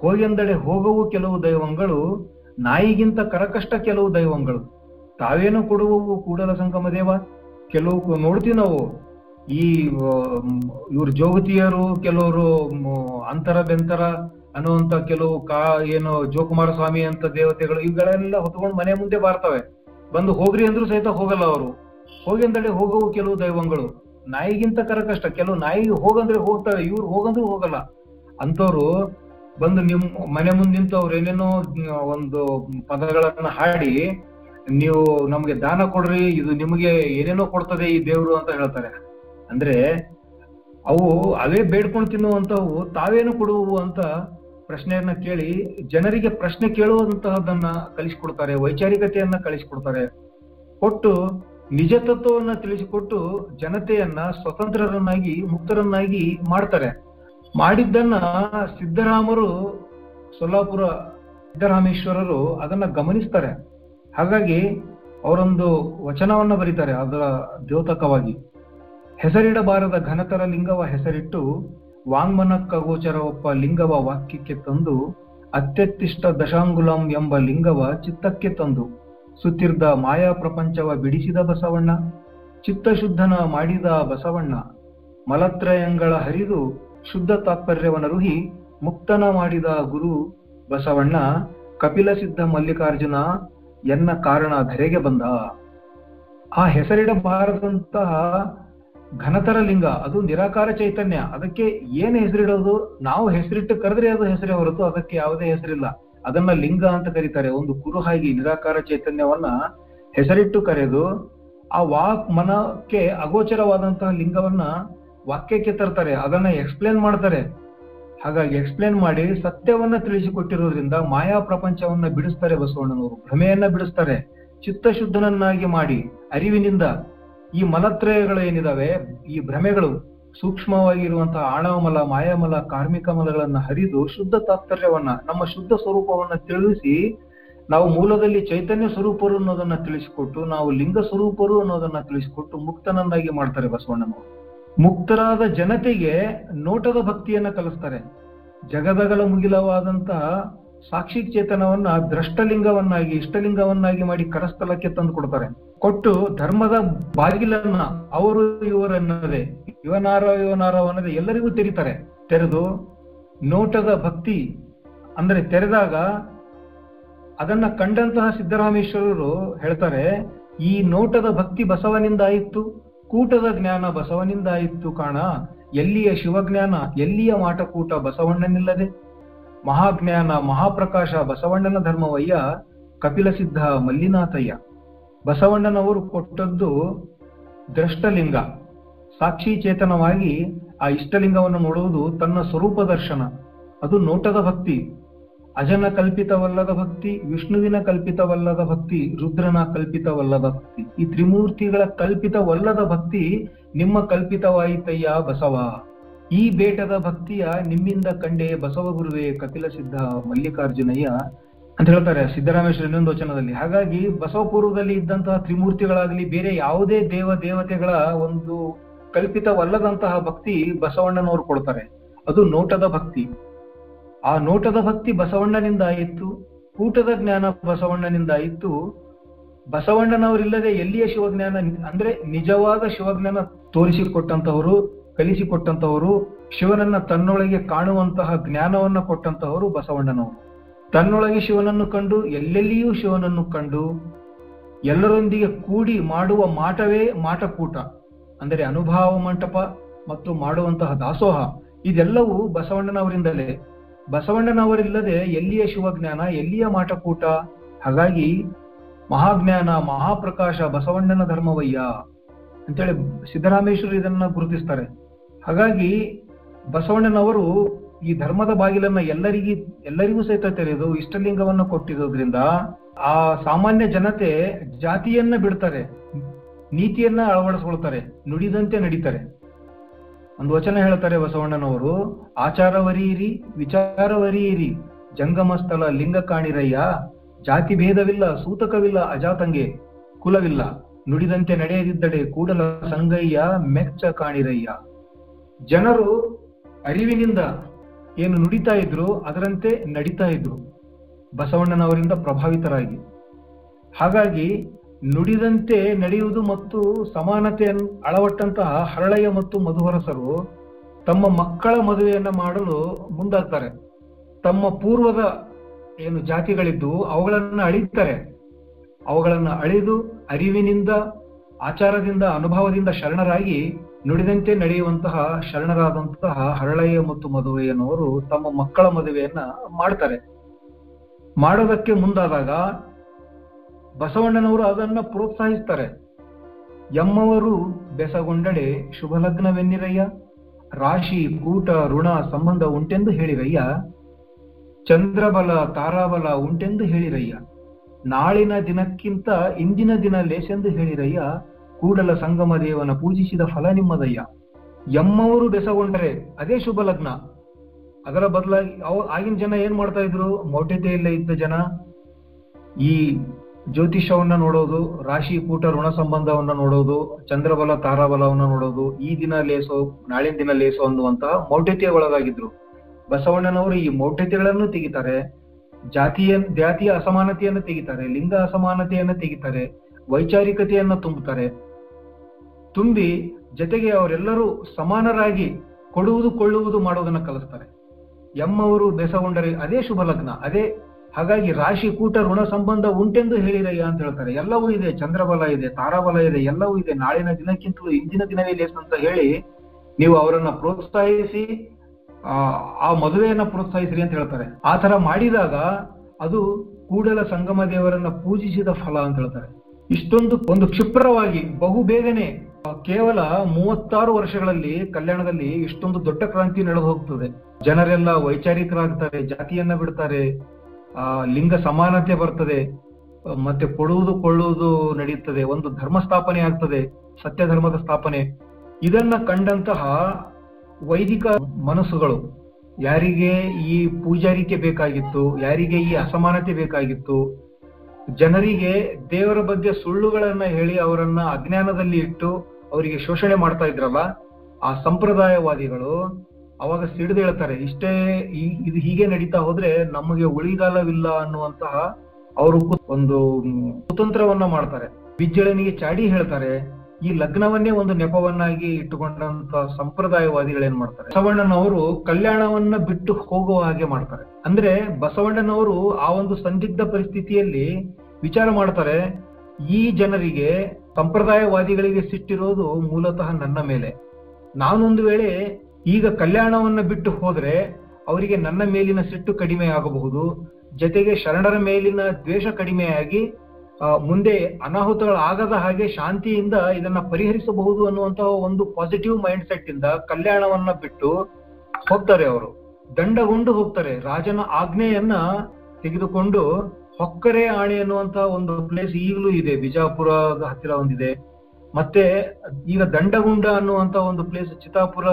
ಹೋಗೆಂದಡೆ ಹೋಗವು ಕೆಲವು ದೈವಂಗಳು, ನಾಯಿಗಿಂತ ಕರಕಷ್ಟ ಕೆಲವು ದೈವಂಗಳು. ತಾವೇನು ಕೊಡುವವು ಕೂಡಲ ಸಂಗಮ ದೇವ? ಕೆಲವು ನೋಡ್ತೀವಿ ನಾವು ಈ ಇವ್ರ ಜೋಗತಿಯರು ಕೆಲವರು ಅಂತರ ಬೆಂತರ ಅನ್ನುವಂತ ಕೆಲವು ಕಾ, ಏನು ಜೋಕುಮಾರ ಸ್ವಾಮಿ ಅಂತ ದೇವತೆಗಳು, ಇವುಗಳೆಲ್ಲ ಹೊತ್ಕೊಂಡು ಮನೆ ಮುಂದೆ ಬಾರ್ತವೆ. ಬಂದು ಹೋಗ್ರಿ ಅಂದ್ರೂ ಸಹಿತ ಹೋಗಲ್ಲ ಅವರು. ಹೋಗೆಂದಡೆ ಹೋಗವು ಕೆಲವು ದೈವಗಳು. ನಾಯಿಗಿಂತ ಕರಕಷ್ಟ ಕೆಲವು ನಾಯಿ ಹೋಗಂದ್ರೆ ಹೋಗ್ತಾವೆ, ಇವ್ರು ಹೋಗಂದ್ರೆ ಹೋಗಲ್ಲ. ಅಂತವ್ರು ಬಂದು ನಿಮ್ ಮನೆ ಮುಂದೆ ನಿಂತು ಅವ್ರು ಏನೇನೋ ಒಂದು ಪದಗಳನ್ನ ಹಾಡಿ, ನೀವು ನಮ್ಗೆ ದಾನ ಕೊಡ್ರಿ, ಇದು ನಿಮಗೆ ಏನೇನೋ ಕೊಡ್ತದೆ ಈ ದೇವ್ರು ಅಂತ ಹೇಳ್ತಾರೆ. ಅಂದ್ರೆ ಅವು ಅವೇ ಬೇಡ್ಕೊಂಡು ತಿನ್ನುವಂತವು ತಾವೇನು ಕೊಡುವು ಅಂತ ಪ್ರಶ್ನೆಯನ್ನ ಕೇಳಿ, ಜನರಿಗೆ ಪ್ರಶ್ನೆ ಕೇಳುವಂತಹದನ್ನ ಕಲಿಸ್ಕೊಡ್ತಾರೆ, ವೈಚಾರಿಕತೆಯನ್ನ ಕಲಿಸ್ಕೊಡ್ತಾರೆ. ಕೊಟ್ಟು ನಿಜ ತತ್ವವನ್ನ ತಿಳಿಸಿಕೊಟ್ಟು ಜನತೆಯನ್ನ ಸ್ವತಂತ್ರರನ್ನಾಗಿ, ಮುಕ್ತರನ್ನಾಗಿ ಮಾಡ್ತಾರೆ. ಮಾಡಿದ್ದನ್ನ ಸಿದ್ದರಾಮರು, ಸೊಲ್ಲಾಪುರ ಸಿದ್ದರಾಮೇಶ್ವರರು ಅದನ್ನ ಗಮನಿಸ್ತಾರೆ. ಹಾಗಾಗಿ ಅವರೊಂದು ವಚನವನ್ನ ಬರೀತಾರೆ ಅದರ ದ್ಯೋತಕವಾಗಿ. ಹೆಸರಿಡಬಾರದ ಘನತರ ಲಿಂಗವ ಹೆಸರಿಟ್ಟು ವಾಂಗ್ಮನಕ್ಕ ಗೋಚರವಪ್ಪ ಲಿಂಗವ ವಾಕ್ಯಕ್ಕೆ ತಂದು, ಅತ್ಯತ್ತಿಷ್ಟ ದಶಾಂಗುಲಂ ಎಂಬ ಲಿಂಗವ ಚಿತ್ತಕ್ಕೆ ತಂದು. ಸುತ್ತಿರ್ದ ಮಾಯಾ ಪ್ರಪಂಚವ ಬಿಡಿಸಿದ ಬಸವಣ್ಣ, ಚಿತ್ತಶುದ್ಧನ ಮಾಡಿದ ಬಸವಣ್ಣ, ಮಲತ್ರಯಂಗಳ ಹರಿದು ಶುದ್ಧ ತಾತ್ಪರ್ಯವನರುಹಿ ಮುಕ್ತನ ಮಾಡಿದ ಗುರು ಬಸವಣ್ಣ, ಕಪಿಲ ಸಿದ್ಧ ಮಲ್ಲಿಕಾರ್ಜುನ ಎನ್ನ ಕಾರಣ ಧರೆಗೆ ಬಂದ. ಆ ಹೆಸರಿಡಬಾರದಂತಹ ಘನತರ ಲಿಂಗ ಅದು ನಿರಾಕಾರ ಚೈತನ್ಯ. ಅದಕ್ಕೆ ಏನು ಹೆಸರಿಡೋದು? ನಾವು ಹೆಸರಿಟ್ಟು ಕರೆದ್ರೆ ಅದು ಹೆಸರೇ ಹೊರತು ಅದಕ್ಕೆ ಯಾವುದೇ ಹೆಸರಿಲ್ಲ. ಅದನ್ನ ಲಿಂಗ ಅಂತ ಕರೀತಾರೆ. ಒಂದು ಕುರುಹಾಗಿ ನಿರಾಕಾರ ಚೈತನ್ಯವನ್ನ ಹೆಸರಿಟ್ಟು ಕರೆದು ಆ ವಾಕ್ ಮನಕ್ಕೆ ಅಗೋಚರವಾದಂತಹ ಲಿಂಗವನ್ನ ವಾಕ್ಯಕ್ಕೆ ತರ್ತಾರೆ. ಅದನ್ನ ಎಕ್ಸ್ಪ್ಲೇನ್ ಮಾಡ್ತಾರೆ. ಹಾಗಾಗಿ ಎಕ್ಸ್ಪ್ಲೇನ್ ಮಾಡಿ ಸತ್ಯವನ್ನ ತಿಳಿಸಿಕೊಟ್ಟಿರೋದ್ರಿಂದ ಮಾಯಾ ಪ್ರಪಂಚವನ್ನ ಬಿಡಿಸ್ತಾರೆ ಬಸವಣ್ಣನವರು. ಭ್ರಮೆಯನ್ನ ಬಿಡಿಸ್ತಾರೆ. ಚಿತ್ತಶುದ್ಧನನ್ನಾಗಿ ಮಾಡಿ, ಅರಿವಿನಿಂದ ಈ ಮಲತ್ರಯಗಳು ಏನಿದಾವೆ ಈ ಭ್ರಮೆಗಳು ಸೂಕ್ಷ್ಮವಾಗಿರುವಂತಹ ಆಣವಮಲ, ಮಾಯಾಮಲ, ಕಾರ್ಮಿಕ ಮಲಗಳನ್ನ ಹರಿದು ಶುದ್ಧ ತಾತ್ಪರ್ಯವನ್ನ, ನಮ್ಮ ಶುದ್ಧ ಸ್ವರೂಪವನ್ನ ತಿಳಿಸಿ ನಾವು ಮೂಲದಲ್ಲಿ ಚೈತನ್ಯ ಸ್ವರೂಪರು ಅನ್ನೋದನ್ನ ತಿಳಿಸಿಕೊಟ್ಟು, ನಾವು ಲಿಂಗ ಸ್ವರೂಪರು ಅನ್ನೋದನ್ನ ತಿಳಿಸಿಕೊಟ್ಟು ಮುಕ್ತನನ್ನಾಗಿ ಮಾಡ್ತಾರೆ ಬಸವಣ್ಣನವರು. ಮುಕ್ತರಾದ ಜನತೆಗೆ ನೋಟದ ಭಕ್ತಿಯನ್ನ ಕಲಿಸ್ತಾರೆ. ಜಗದಗಳ ಮುಗಿಲವಾದಂತಹ ಸಾಕ್ಷಿ ಚೇತನವನ್ನ, ದ್ರಷ್ಟಲಿಂಗವನ್ನಾಗಿ, ಇಷ್ಟಲಿಂಗವನ್ನಾಗಿ ಮಾಡಿ ಕರಸ್ಥಲಕ್ಕೆ ತಂದು ಕೊಡ್ತಾರೆ. ಕೊಟ್ಟು ಧರ್ಮದ ಬಾಗಿಲನ್ನ ಅವರು ಇವರನ್ನದೆ, ಇವನಾರ ಇವನಾರ ಅನ್ನದೇ ಎಲ್ಲರಿಗೂ ತೆರೀತಾರೆ. ತೆರೆದು ನೋಟದ ಭಕ್ತಿ, ಅಂದ್ರೆ ತೆರೆದಾಗ ಅದನ್ನ ಕಂಡಂತಹ ಸಿದ್ದರಾಮೇಶ್ವರರು ಹೇಳ್ತಾರೆ, ಈ ನೋಟದ ಭಕ್ತಿ ಬಸವನಿಂದ ಆಯಿತು, ಕೂಟದ ಜ್ಞಾನ ಬಸವನಿಂದ ಆಯಿತು ಕಾಣ, ಎಲ್ಲಿಯ ಶಿವಜ್ಞಾನ, ಎಲ್ಲಿಯ ಮಾಟಕೂಟ ಬಸವಣ್ಣನಿಲ್ಲದೆ. ಮಹಾಜ್ಞಾನ, ಮಹಾಪ್ರಕಾಶ, ಬಸವಣ್ಣನ ಧರ್ಮವಯ್ಯ ಕಪಿಲ ಸಿದ್ಧ, ಮಲ್ಲಿನಾಥಯ್ಯ. ಬಸವಣ್ಣನವರು ಕೊಟ್ಟದ್ದು ದ್ರಷ್ಟಲಿಂಗ. ಸಾಕ್ಷಿ ಚೇತನವಾಗಿ ಆ ಇಷ್ಟಲಿಂಗವನ್ನು ನೋಡುವುದು ತನ್ನ ಸ್ವರೂಪ ದರ್ಶನ. ಅದು ನೋಟದ ಭಕ್ತಿ. ಅಜನ ಕಲ್ಪಿತವಲ್ಲದ ಭಕ್ತಿ, ವಿಷ್ಣುವಿನ ಕಲ್ಪಿತವಲ್ಲದ ಭಕ್ತಿ, ರುದ್ರನ ಕಲ್ಪಿತವಲ್ಲದ ಭಕ್ತಿ. ಈ ತ್ರಿಮೂರ್ತಿಗಳ ಕಲ್ಪಿತವಲ್ಲದ ಭಕ್ತಿ ನಿಮ್ಮ ಕಲ್ಪಿತವಾಯಿತಯ್ಯ ಬಸವ. ಈ ಬೇಟದ ಭಕ್ತಿಯ ನಿಮ್ಮಿಂದ ಕಂಡೆ ಬಸವಗುರುವೆ ಕಪಿಲ ಸಿದ್ಧ ಮಲ್ಲಿಕಾರ್ಜುನಯ್ಯ ಅಂತ ಹೇಳ್ತಾರೆ ಸಿದ್ದರಾಮೇಶ್ವರ ಇನ್ನೊಂದು ವಚನದಲ್ಲಿ. ಹಾಗಾಗಿ ಬಸವಪೂರ್ವದಲ್ಲಿ ಇದ್ದಂತಹ ತ್ರಿಮೂರ್ತಿಗಳಾಗಲಿ ಬೇರೆ ಯಾವುದೇ ದೇವ ದೇವತೆಗಳ ಒಂದು ಕಲ್ಪಿತವಲ್ಲದಂತಹ ಭಕ್ತಿ ಬಸವಣ್ಣನವರು ಕೊಡ್ತಾರೆ. ಅದು ನೋಟದ ಭಕ್ತಿ. ಆ ನೋಟದ ಭಕ್ತಿ ಬಸವಣ್ಣನಿಂದ ಆಯಿತು ಕೂಟದ ಜ್ಞಾನ ಬಸವಣ್ಣನಿಂದ ಆಯಿತು ಬಸವಣ್ಣನವರಿಲ್ಲದೆ ಎಲ್ಲಿಯ ಶಿವಜ್ಞಾನ? ಅಂದ್ರೆ ನಿಜವಾದ ಶಿವಜ್ಞಾನ ತೋರಿಸಿಕೊಟ್ಟಂತವರು ಕಲಿಸಿಕೊಟ್ಟಂತವರು, ಶಿವನನ್ನ ತನ್ನೊಳಗೆ ಕಾಣುವಂತಹ ಜ್ಞಾನವನ್ನ ಕೊಟ್ಟಂತಹವರು ಬಸವಣ್ಣನವರು. ತನ್ನೊಳಗೆ ಶಿವನನ್ನು ಕಂಡು, ಎಲ್ಲೆಲ್ಲಿಯೂ ಶಿವನನ್ನು ಕಂಡು, ಎಲ್ಲರೊಂದಿಗೆ ಕೂಡಿ ಮಾಡುವ ಮಾಟವೇ ಮಾಟಕೂಟ. ಅಂದರೆ ಅನುಭಾವ ಮಂಟಪ ಮತ್ತು ಮಾಡುವಂತಹ ದಾಸೋಹ, ಇದೆಲ್ಲವೂ ಬಸವಣ್ಣನವರಿಂದಲೇ. ಬಸವಣ್ಣನವರಿಲ್ಲದೆ ಎಲ್ಲಿಯ ಶಿವಜ್ಞಾನ, ಎಲ್ಲಿಯ ಮಾಟಕೂಟ? ಹಾಗಾಗಿ ಮಹಾಜ್ಞಾನ, ಮಹಾಪ್ರಕಾಶ ಬಸವಣ್ಣನ ಧರ್ಮವಯ್ಯ. ಅಂತೇಳಿ ಸಿದ್ದರಾಮೇಶ್ವರ ಇದನ್ನ ಗುರುತಿಸ್ತಾರೆ. ಹಾಗಾಗಿ ಬಸವಣ್ಣನವರು ಈ ಧರ್ಮದ ಬಾಗಿಲನ್ನ ಎಲ್ಲರಿಗೂ ಎಲ್ಲರಿಗೂ ಸಹಿತ ತೆರೆದು ಇಷ್ಟಲಿಂಗವನ್ನು ಕೊಟ್ಟಿರೋದ್ರಿಂದ ಆ ಸಾಮಾನ್ಯ ಜನತೆ ಜಾತಿಯನ್ನ ಬಿಡ್ತಾರೆ, ನೀತಿಯನ್ನ ಅಳವಡಿಸ್ಕೊಳ್ತಾರೆ, ನುಡಿದಂತೆ ನಡೀತಾರೆ. ಒಂದು ವಚನ ಹೇಳ್ತಾರೆ ಬಸವಣ್ಣನವರು, ಆಚಾರವರಿಯಿರಿ, ವಿಚಾರವರಿಯಿರಿ ಜಂಗಮ ಸ್ಥಳ ಲಿಂಗ ಕಾಣಿರಯ್ಯ ಜಾತಿ ಭೇದವಿಲ್ಲ, ಸೂತಕವಿಲ್ಲ, ಅಜಾತಂಗೆ ಕುಲವಿಲ್ಲ, ನುಡಿದಂತೆ ನಡೆಯದಿದ್ದಡೆ ಕೂಡಲ ಸಂಗಯ್ಯ, ಮೆಚ್ಚ ಕಾಣಿರಯ್ಯ. ಜನರು ಅರಿವಿನಿಂದ ಏನು ನುಡಿತಾ ಇದ್ರು ಅದರಂತೆ ನಡೀತಾ ಇದ್ರು. ಬಸವಣ್ಣನವರಿಂದ ಪ್ರಭಾವಿತರಾಗಿ. ಹಾಗಾಗಿ ನುಡಿದಂತೆ ನಡೆಯುವುದು ಮತ್ತು ಸಮಾನತೆಯನ್ನು ಅಳವಟ್ಟಂತಹ ಹರಳಯ್ಯ ಮತ್ತು ಮಧುವರಸರು ತಮ್ಮ ಮಕ್ಕಳ ಮದುವೆಯನ್ನು ಮಾಡಲು ಮುಂದಾಗ್ತಾರೆ. ತಮ್ಮ ಪೂರ್ವದ ಏನು ಜಾತಿಗಳಿದ್ದು ಅವುಗಳನ್ನು ಅಳಿತಾರೆ. ಅವುಗಳನ್ನು ಅಳಿದು ಅರಿವಿನಿಂದ, ಆಚಾರದಿಂದ, ಅನುಭವದಿಂದ ಶರಣರಾಗಿ ನುಡಿದಂತೆ ನಡೆಯುವಂತಹ ಶರಣರಾದಂತಹ ಹರಳಯ್ಯ ಮತ್ತು ಮದುವೆಯನ್ನುವರು ತಮ್ಮ ಮಕ್ಕಳ ಮದುವೆಯನ್ನ ಮಾಡ್ತಾರೆ. ಮಾಡೋದಕ್ಕೆ ಮುಂದಾದಾಗ ಬಸವಣ್ಣನವರು ಅದನ್ನ ಪ್ರೋತ್ಸಾಹಿಸ್ತಾರೆ. ಎಮ್ಮವರು ಬೆಸಗೊಂಡಡೆ ಶುಭ ಲಗ್ನವೆನ್ನಿರಯ್ಯ, ರಾಶಿ, ಕೂಟ, ಋಣ ಸಂಬಂಧ ಉಂಟೆಂದು ಹೇಳಿರಯ್ಯ, ಚಂದ್ರಬಲ, ತಾರಾಬಲ ಉಂಟೆಂದು ಹೇಳಿರಯ್ಯ, ನಾಳಿನ ದಿನಕ್ಕಿಂತ ಇಂದಿನ ದಿನ ಲೇಸೆಂದು ಹೇಳಿರಯ್ಯ ಕೂಡಲ ಸಂಗಮ ದೇವನ ಪೂಜಿಸಿದ ಫಲ ನಿಮ್ಮದಯ್ಯ. ಎಮ್ಮವರು ಬೆಸಗೊಂಡರೆ ಅದೇ ಶುಭ ಲಗ್ನ. ಅದರ ಬದಲಾಗಿ ಆಗಿನ ಜನ ಏನ್ ಮಾಡ್ತಾ ಇದ್ರು? ಮೌಢ್ಯತೆ ಇಲ್ಲ ಇದ್ದ ಜನ. ಈ ಜ್ಯೋತಿಷವನ್ನ ನೋಡೋದು, ರಾಶಿ ಕೂಟ ಋಣ ಸಂಬಂಧವನ್ನ ನೋಡೋದು, ಚಂದ್ರಬಲ, ತಾರಾಬಲವನ್ನ ನೋಡೋದು, ಈ ದಿನ ಲೇಸೋ, ನಾಳಿನ ದಿನ ಲೇಸೋ ಅನ್ನುವಂತಹ ಮೌಢ್ಯತೆಯ ಒಳಗಾಗಿದ್ರು. ಬಸವಣ್ಣನವರು ಈ ಮೌಢ್ಯತೆಗಳನ್ನು ತೆಗಿತಾರೆ. ಜಾತಿಯ ಜಾತಿಯ ಅಸಮಾನತೆಯನ್ನು ತೆಗಿತಾರೆ, ಲಿಂಗ ಅಸಮಾನತೆಯನ್ನು ತೆಗಿತಾರೆ, ವೈಚಾರಿಕತೆಯನ್ನ ತುಂಬುತ್ತಾರೆ ತುಂಬಿ ಜೊತೆಗೆ ಅವರೆಲ್ಲರೂ ಸಮಾನರಾಗಿ ಕೊಡುವುದು ಕೊಳ್ಳುವುದು ಮಾಡುವುದನ್ನ ಕಲಿಸ್ತಾರೆ. ಎಮ್ಮವರು ಬೆಸಗೊಂಡರೆ ಅದೇ ಶುಭ ಲಗ್ನ, ಅದೇ ಹಾಗಾಗಿ ರಾಶಿ, ಕೂಟ, ಋಣ ಸಂಬಂಧ ಉಂಟೆಂದು ಹೇಳಿರಯ್ಯ ಅಂತ ಹೇಳ್ತಾರೆ. ಎಲ್ಲವೂ ಇದೆ, ಚಂದ್ರಬಲ ಇದೆ, ತಾರಾಬಲ ಇದೆ, ಎಲ್ಲವೂ ಇದೆ. ನಾಳಿನ ದಿನಕ್ಕಿಂತಲೂ ಇಂದಿನ ದಿನವೇ ಲೇಸ್ ಅಂತ ಹೇಳಿ ನೀವು ಅವರನ್ನ ಪ್ರೋತ್ಸಾಹಿಸಿ, ಆ ಮದುವೆಯನ್ನ ಪ್ರೋತ್ಸಾಹಿಸ್ರಿ ಅಂತ ಹೇಳ್ತಾರೆ. ಆ ತರ ಮಾಡಿದಾಗ ಅದು ಕೂಡಲ ಸಂಗಮ ದೇವರನ್ನ ಪೂಜಿಸಿದ ಫಲ ಅಂತ ಹೇಳ್ತಾರೆ. ಇಷ್ಟೊಂದು ಒಂದು ಕ್ಷಿಪ್ರವಾಗಿ ಬಹು ಬೇಗನೆ ಕೇವಲ ಮೂವತ್ತಾರು ವರ್ಷಗಳಲ್ಲಿ ಕಲ್ಯಾಣದಲ್ಲಿ ಇಷ್ಟೊಂದು ದೊಡ್ಡ ಕ್ರಾಂತಿ ನಡೆದು ಹೋಗ್ತದೆ ಜನರೆಲ್ಲ ವೈಚಾರಿಕರಾಗ್ತಾರೆ, ಜಾತಿಯನ್ನ ಬಿಡ್ತಾರೆ, ಆ, ಲಿಂಗ ಸಮಾನತೆ ಬರ್ತದೆ, ಮತ್ತೆ ಕೊಡುವುದು ಕೊಳ್ಳುವುದು ನಡೆಯುತ್ತದೆ, ಒಂದು ಧರ್ಮ ಸ್ಥಾಪನೆ ಆಗ್ತದೆ ಸತ್ಯ ಧರ್ಮದ ಸ್ಥಾಪನೆ. ಇದನ್ನ ಕಂಡಂತಹ ವೈದಿಕ ಮನಸ್ಸುಗಳು, ಯಾರಿಗೆ ಈ ಪೂಜಾರಿಕೆ ಬೇಕಾಗಿತ್ತು, ಯಾರಿಗೆ ಈ ಅಸಮಾನತೆ ಬೇಕಾಗಿತ್ತು ಜನರಿಗೆ ದೇವರ ಬಗ್ಗೆ ಸುಳ್ಳುಗಳನ್ನ ಹೇಳಿ ಅವರನ್ನ ಅಜ್ಞಾನದಲ್ಲಿ ಇಟ್ಟು ಅವರಿಗೆ ಶೋಷಣೆ ಮಾಡ್ತಾ ಇದ್ರಲ್ಲ, ಆ ಸಂಪ್ರದಾಯವಾದಿಗಳು ಅವಾಗ ಸಿಡಿದು ಹೇಳ್ತಾರೆ, ಇಷ್ಟೇ ಇದು ಹೀಗೆ ನಡೀತಾ ಹೋದ್ರೆ ನಮಗೆ ಉಳಿಗಾಲವಿಲ್ಲ ಅನ್ನುವಂತಹ ಅವರು ಒಂದು, ಕುತಂತ್ರವನ್ನ ಮಾಡ್ತಾರೆ. ಬಿಜ್ಜಳನಿಗೆ ಚಾಡಿ ಹೇಳ್ತಾರೆ ಈ ಲಗ್ನವನ್ನೇ ಒಂದು ನೆಪವನ್ನಾಗಿ ಇಟ್ಟುಕೊಂಡಂತ ಸಂಪ್ರದಾಯವಾದಿಗಳೇನ್ ಮಾಡ್ತಾರೆ? ಬಸವಣ್ಣನವರು ಕಲ್ಯಾಣವನ್ನ ಬಿಟ್ಟು ಹೋಗುವ ಹಾಗೆ ಮಾಡ್ತಾರೆ. ಅಂದ್ರೆ ಬಸವಣ್ಣನವರು ಆ ಒಂದು ಸಂದಿಗ್ಧ ಪರಿಸ್ಥಿತಿಯಲ್ಲಿ ವಿಚಾರ ಮಾಡ್ತಾರೆ, ಈ ಜನರಿಗೆ ಸಂಪ್ರದಾಯವಾದಿಗಳಿಗೆ ಸಿಟ್ಟಿರೋದು ಮೂಲತಃ ನನ್ನ ಮೇಲೆ. ನಾನೊಂದು ವೇಳೆ ಈಗ ಕಲ್ಯಾಣವನ್ನ ಬಿಟ್ಟು ಹೋದ್ರೆ ಅವರಿಗೆ ನನ್ನ ಮೇಲಿನ ಸಿಟ್ಟು ಕಡಿಮೆ ಆಗಬಹುದು, ಜೊತೆಗೆ ಶರಣರ ಮೇಲಿನ ದ್ವೇಷ ಕಡಿಮೆಯಾಗಿ ಮುಂದೆ ಅನಾಹುತಗಳಾಗದ ಹಾಗೆ ಶಾಂತಿಯಿಂದ ಇದನ್ನ ಪರಿಹರಿಸಬಹುದು ಅನ್ನುವಂತಹ ಒಂದು ಪಾಸಿಟಿವ್ ಮೈಂಡ್ ಸೆಟ್ ಇಂದ ಕಲ್ಯಾಣವನ್ನ ಬಿಟ್ಟು ಹೋಗ್ತಾರೆ ಅವರು. ದಂಡಗೊಂಡು ಹೋಗ್ತಾರೆ. ರಾಜನ ಆಜ್ಞೆಯನ್ನ ತೆಗೆದುಕೊಂಡು ಹೊಕ್ಕರೆ ಆಣೆ ಅನ್ನುವಂತಹ ಒಂದು ಪ್ಲೇಸ್ ಈಗಲೂ ಇದೆ. ಬಿಜಾಪುರ ಹತ್ತಿರ ಒಂದಿದೆ. ಮತ್ತೆ ಈಗ ದಂಡಗುಂಡ ಅನ್ನುವಂತ ಒಂದು ಪ್ಲೇಸ್ ಚಿತ್ತಾಪುರ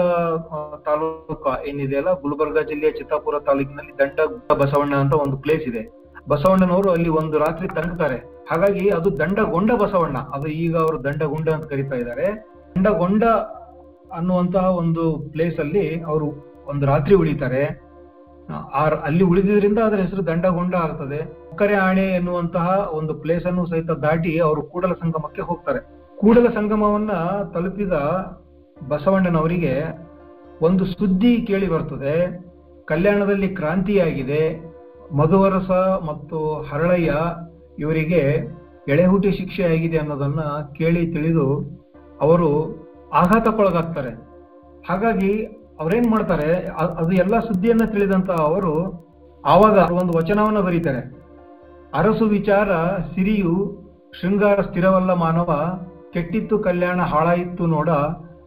ತಾಲೂಕ ಏನಿದೆ ಅಲ್ಲ? ಗುಲ್ಬರ್ಗಾ ಜಿಲ್ಲೆಯ ಚಿತ್ತಾಪುರ ತಾಲೂಕಿನಲ್ಲಿ ದಂಡಗುಂಡ ಬಸವಣ್ಣ ಅಂತ ಒಂದು ಪ್ಲೇಸ್ ಇದೆ. ಬಸವಣ್ಣನವರು ಅಲ್ಲಿ ಒಂದು ರಾತ್ರಿ ತಂಗುತ್ತಾರೆ ಹಾಗಾಗಿ ಅದು ದಂಡಗೊಂಡ ಬಸವಣ್ಣ. ಅದು ಈಗ ಅವರು ದಂಡಗೊಂಡ ಅಂತ ಕರೀತಾ ಇದ್ದಾರೆ. ದಂಡಗೊಂಡ ಅನ್ನುವಂತಹ ಒಂದು ಪ್ಲೇಸ್ ಅಲ್ಲಿ ಅವರು ಒಂದು ರಾತ್ರಿ ಉಳಿತಾರೆ. ಅಲ್ಲಿ ಉಳಿದಿದ್ರಿಂದ ಅದರ ಹೆಸರು ದಂಡಗೊಂಡ ಆಗ್ತದೆ. ಕರೆ ಆಣೆ ಎನ್ನುವಂತಹ ಒಂದು ಪ್ಲೇಸ್ ಅನ್ನು ಸಹಿತ ದಾಟಿ ಅವರು ಕೂಡಲ ಸಂಗಮಕ್ಕೆ ಹೋಗ್ತಾರೆ. ಕೂಡಲ ಸಂಗಮವನ್ನ ತಲುಪಿದ ಬಸವಣ್ಣನವರಿಗೆ ಒಂದು ಸುದ್ದಿ ಕೇಳಿ ಬರ್ತದೆ. ಕಲ್ಯಾಣದಲ್ಲಿ ಕ್ರಾಂತಿಯಾಗಿದೆ. ಮಧುವರಸ ಮತ್ತು ಹರಳಯ್ಯ ಇವರಿಗೆ ಎಳೆಹುಟಿ ಶಿಕ್ಷೆ ಆಗಿದೆ ಅನ್ನೋದನ್ನ ಕೇಳಿ ತಿಳಿದು ಅವರು ಆಘಾತಕ್ಕೊಳಗಾಗ್ತಾರೆ. ಹಾಗಾಗಿ ಅವ್ರೇನ್ ಮಾಡ್ತಾರೆ ಅದು ಎಲ್ಲ ಸುದ್ದಿಯನ್ನ ತಿಳಿದಂತ ಅವರು ಆವಾಗ ಒಂದು ವಚನವನ್ನು ಬರೀತಾರೆ. ಅರಸು ವಿಚಾರ ಸಿರಿಯು ಶೃಂಗಾರ ಸ್ಥಿರವಲ್ಲ ಮಾನವ, ಕೆಟ್ಟಿತ್ತು ಕಲ್ಯಾಣ ಹಾಳಾಯಿತು ನೋಡ,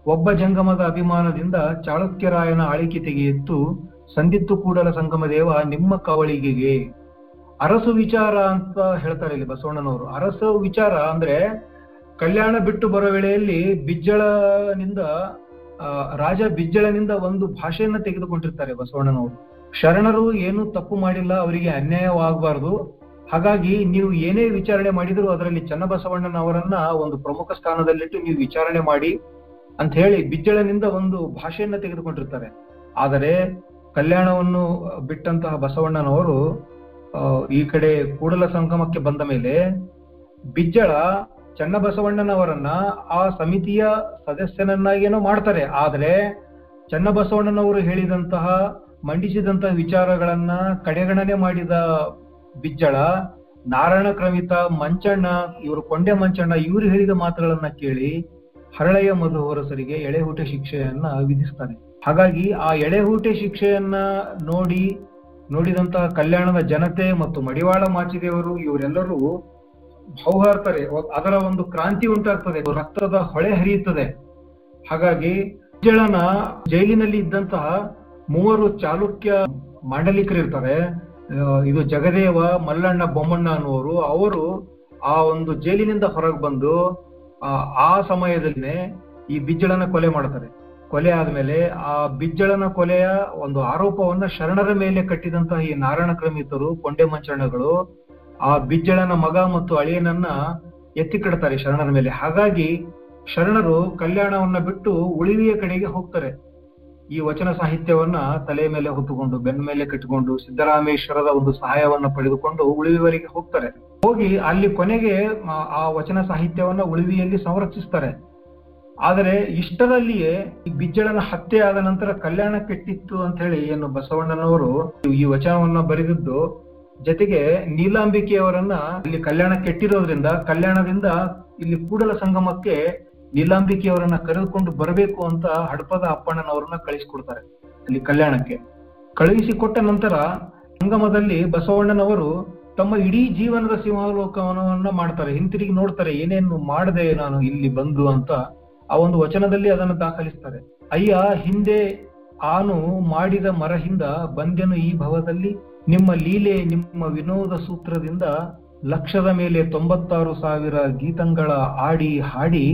ಒಬ್ಬ ಜಂಗಮದ ಅಭಿಮಾನದಿಂದ ಚಾಳುಕ್ಯರಾಯನ ಆಳಿಕೆ ತೆಗೆಯಿತ್ತು ಸಂದಿತ್ತು ಕೂಡಲ ಸಂಗಮ ದೇವ, ನಿಮ್ಮ ಕವಳಿಗೆಗೆ. ಅರಸು ವಿಚಾರ ಅಂತ ಹೇಳ್ತಾರೆ ಇಲ್ಲಿ ಬಸವಣ್ಣನವರು. ಅರಸು ವಿಚಾರ ಅಂದ್ರೆ, ಕಲ್ಯಾಣ ಬಿಟ್ಟು ಬರೋ ವೇಳೆಯಲ್ಲಿ ಬಿಜ್ಜಳನಿಂದ ರಾಜ ಬಿಜ್ಜಳನಿಂದ ಒಂದು ಭಾಷೆಯನ್ನ ತೆಗೆದುಕೊಂಡಿರ್ತಾರೆ ಬಸವಣ್ಣನವರು. ಶರಣರು ಏನು ತಪ್ಪು ಮಾಡಿಲ್ಲ, ಅವರಿಗೆ ಅನ್ಯಾಯವಾಗಬಾರದು. ಹಾಗಾಗಿ ನೀವು ಏನೇ ವಿಚಾರಣೆ ಮಾಡಿದ್ರು ಅದರಲ್ಲಿ ಚನ್ನಬಸವಣ್ಣನವರನ್ನ ಒಂದು ಪ್ರಮುಖ ಸ್ಥಾನದಲ್ಲಿಟ್ಟು ನೀವು ವಿಚಾರಣೆ ಮಾಡಿ ಅಂತ ಹೇಳಿ ಬಿಜ್ಜಳನಿಂದ ಒಂದು ಭಾಷೆಯನ್ನ ತೆಗೆದುಕೊಂಡಿರ್ತಾರೆ. ಆದರೆ ಕಲ್ಯಾಣವನ್ನು ಬಿಟ್ಟಂತಹ ಬಸವಣ್ಣನವರು ಈ ಕಡೆ ಕೂಡಲ ಸಂಗಮಕ್ಕೆ ಬಂದ ಮೇಲೆ ಬಿಜ್ಜಳ ಚನ್ನಬಸವಣ್ಣನವರನ್ನ ಆ ಸಮಿತಿಯ ಸದಸ್ಯನನ್ನಾಗೇನೋ ಮಾಡ್ತಾರೆ. ಆದ್ರೆ ಚನ್ನಬಸವಣ್ಣನವರು ಹೇಳಿದಂತಹ, ಮಂಡಿಸಿದಂತಹ ವಿಚಾರಗಳನ್ನ ಕಡೆಗಣನೆ ಮಾಡಿದ ಬಿಜ್ಜಳ, ನಾರಾಯಣ ಕ್ರಮಿತ, ಮಂಚಣ್ಣ, ಇವರು ಕೊಂಡೆ ಮಂಚಣ್ಣ, ಇವರು ಹೇಳಿದ ಮಾತುಗಳನ್ನ ಕೇಳಿ ಹರಳೆಯ ಮಧುವರಸರಿಗೆ ಎಳೆಹುಟ ಶಿಕ್ಷೆಯನ್ನ ವಿಧಿಸ್ತಾನೆ ಹಾಗಾಗಿ ಆ ಎಳೆಹೂಟೆ ಶಿಕ್ಷೆಯನ್ನ ನೋಡಿ ನೋಡಿದಂತಹ ಕಲ್ಯಾಣದ ಜನತೆ ಮತ್ತು ಮಡಿವಾಳ ಮಾಚಿದೇವರು ಇವರೆಲ್ಲರೂ ಹೌಹಾರ್ತಾರೆ. ಅದರ ಒಂದು ಕ್ರಾಂತಿ ಉಂಟಾಗ್ತದೆ. ರಕ್ತದ ಹೊಳೆ ಹರಿಯುತ್ತದೆ. ಹಾಗಾಗಿ ಬಿಜ್ಜಳನ ಜೈಲಿನಲ್ಲಿ ಇದ್ದಂತಹ ಮೂವರು ಚಾಲುಕ್ಯ ಮಾಂಡಲಿಕರಿರ್ತಾರೆ. ಇದು ಜಗದೇವ ಮಲ್ಲಣ್ಣ ಬೊಮ್ಮಣ್ಣ ಅನ್ನುವರು. ಅವರು ಆ ಒಂದು ಜೈಲಿನಿಂದ ಹೊರಗೆ ಬಂದು ಆ, ಆ ಸಮಯದಲ್ಲೇ ಈ ಬಿಜ್ಜಳನ ಕೊಲೆ ಮಾಡ್ತಾರೆ. ಕೊಲೆ ಆದ್ಮೇಲೆ ಆ ಬಿಜ್ಜಳನ ಕೊಲೆಯ ಒಂದು ಆರೋಪವನ್ನ ಶರಣರ ಮೇಲೆ ಕಟ್ಟಿದಂತಹ ಈ ನಾರಾಯಣ ಕ್ರಮಿತರು, ಕೊಂಡೆ ಮಂಚರಣಗಳು ಆ ಬಿಜ್ಜಳನ ಮಗ ಮತ್ತು ಅಳಿಯನನ್ನ ಎತ್ತಿ ಕಡ್ತಾರೆ ಶರಣರ ಮೇಲೆ. ಹಾಗಾಗಿ ಶರಣರು ಕಲ್ಯಾಣವನ್ನ ಬಿಟ್ಟು ಉಳಿವಿಯ ಕಡೆಗೆ ಹೋಗ್ತಾರೆ. ಈ ವಚನ ಸಾಹಿತ್ಯವನ್ನ ತಲೆ ಮೇಲೆ ಹೊತ್ತುಕೊಂಡು, ಬೆನ್ನ ಮೇಲೆ ಕಟ್ಟಿಕೊಂಡು, ಸಿದ್ದರಾಮೇಶ್ವರದ ಒಂದು ಸಹಾಯವನ್ನ ಪಡೆದುಕೊಂಡು ಉಳಿವಿವರೆಗೆ ಹೋಗ್ತಾರೆ. ಹೋಗಿ ಅಲ್ಲಿ ಕೊನೆಗೆ ಆ- ವಚನ ಸಾಹಿತ್ಯವನ್ನ ಉಳಿವಿಯಲ್ಲಿ ಸಂರಕ್ಷಿಸ್ತಾರೆ. ಆದರೆ ಇಷ್ಟರಲ್ಲಿಯೇ ಈ ಬಿಜ್ಜಳನ ಹತ್ಯೆ ಆದ ನಂತರ ಕಲ್ಯಾಣ ಕೆಟ್ಟಿತ್ತು ಅಂತ ಹೇಳಿ ಏನು ಬಸವಣ್ಣನವರು ಈ ವಚನವನ್ನ ಬರೆದಿದ್ದು, ಜೊತೆಗೆ ನೀಲಾಂಬಿಕೆಯವರನ್ನ ಇಲ್ಲಿ ಕಲ್ಯಾಣ ಕೆಟ್ಟಿರೋದ್ರಿಂದ, ಕಲ್ಯಾಣದಿಂದ ಇಲ್ಲಿ ಕೂಡಲ ಸಂಗಮಕ್ಕೆ ನೀಲಾಂಬಿಕೆಯವರನ್ನ ಕರೆದುಕೊಂಡು ಬರಬೇಕು ಅಂತ ಹಡಪದ ಅಪ್ಪಣ್ಣನವರನ್ನ ಕಳಿಸಿಕೊಡ್ತಾರೆ ಅಲ್ಲಿ ಕಲ್ಯಾಣಕ್ಕೆ. ಕಳುಹಿಸಿಕೊಟ್ಟ ನಂತರ ಸಂಗಮದಲ್ಲಿ ಬಸವಣ್ಣನವರು ತಮ್ಮ ಇಡೀ ಜೀವನದ ಸಿಂಹಾವಲೋಕನವನ್ನ ಮಾಡ್ತಾರೆ. ಹಿಂತಿರುಗಿ ನೋಡ್ತಾರೆ, ಏನೇನು ಮಾಡದೆ ನಾನು ಇಲ್ಲಿ ಬಂದು ಅಂತ ಆ ಒಂದು ವಚನದಲ್ಲಿ ಅದನ್ನು ದಾಖಲಿಸ್ತಾರೆ. ಅಯ್ಯ, ಹಿಂದೆ ಆನು ಮಾಡಿದ ಮರಹಿಂದ ಬಂದೆನು ಈ ಭವದಲ್ಲಿ. ನಿಮ್ಮ ಲೀಲೆ, ನಿಮ್ಮ ವಿನೋದ ಸೂತ್ರದಿಂದ ಲಕ್ಷದ ಮೇಲೆ ತೊಂಬತ್ತಾರು ಸಾವಿರ ಗೀತಂಗಳ ಆಡಿ ಹಾಡಿ,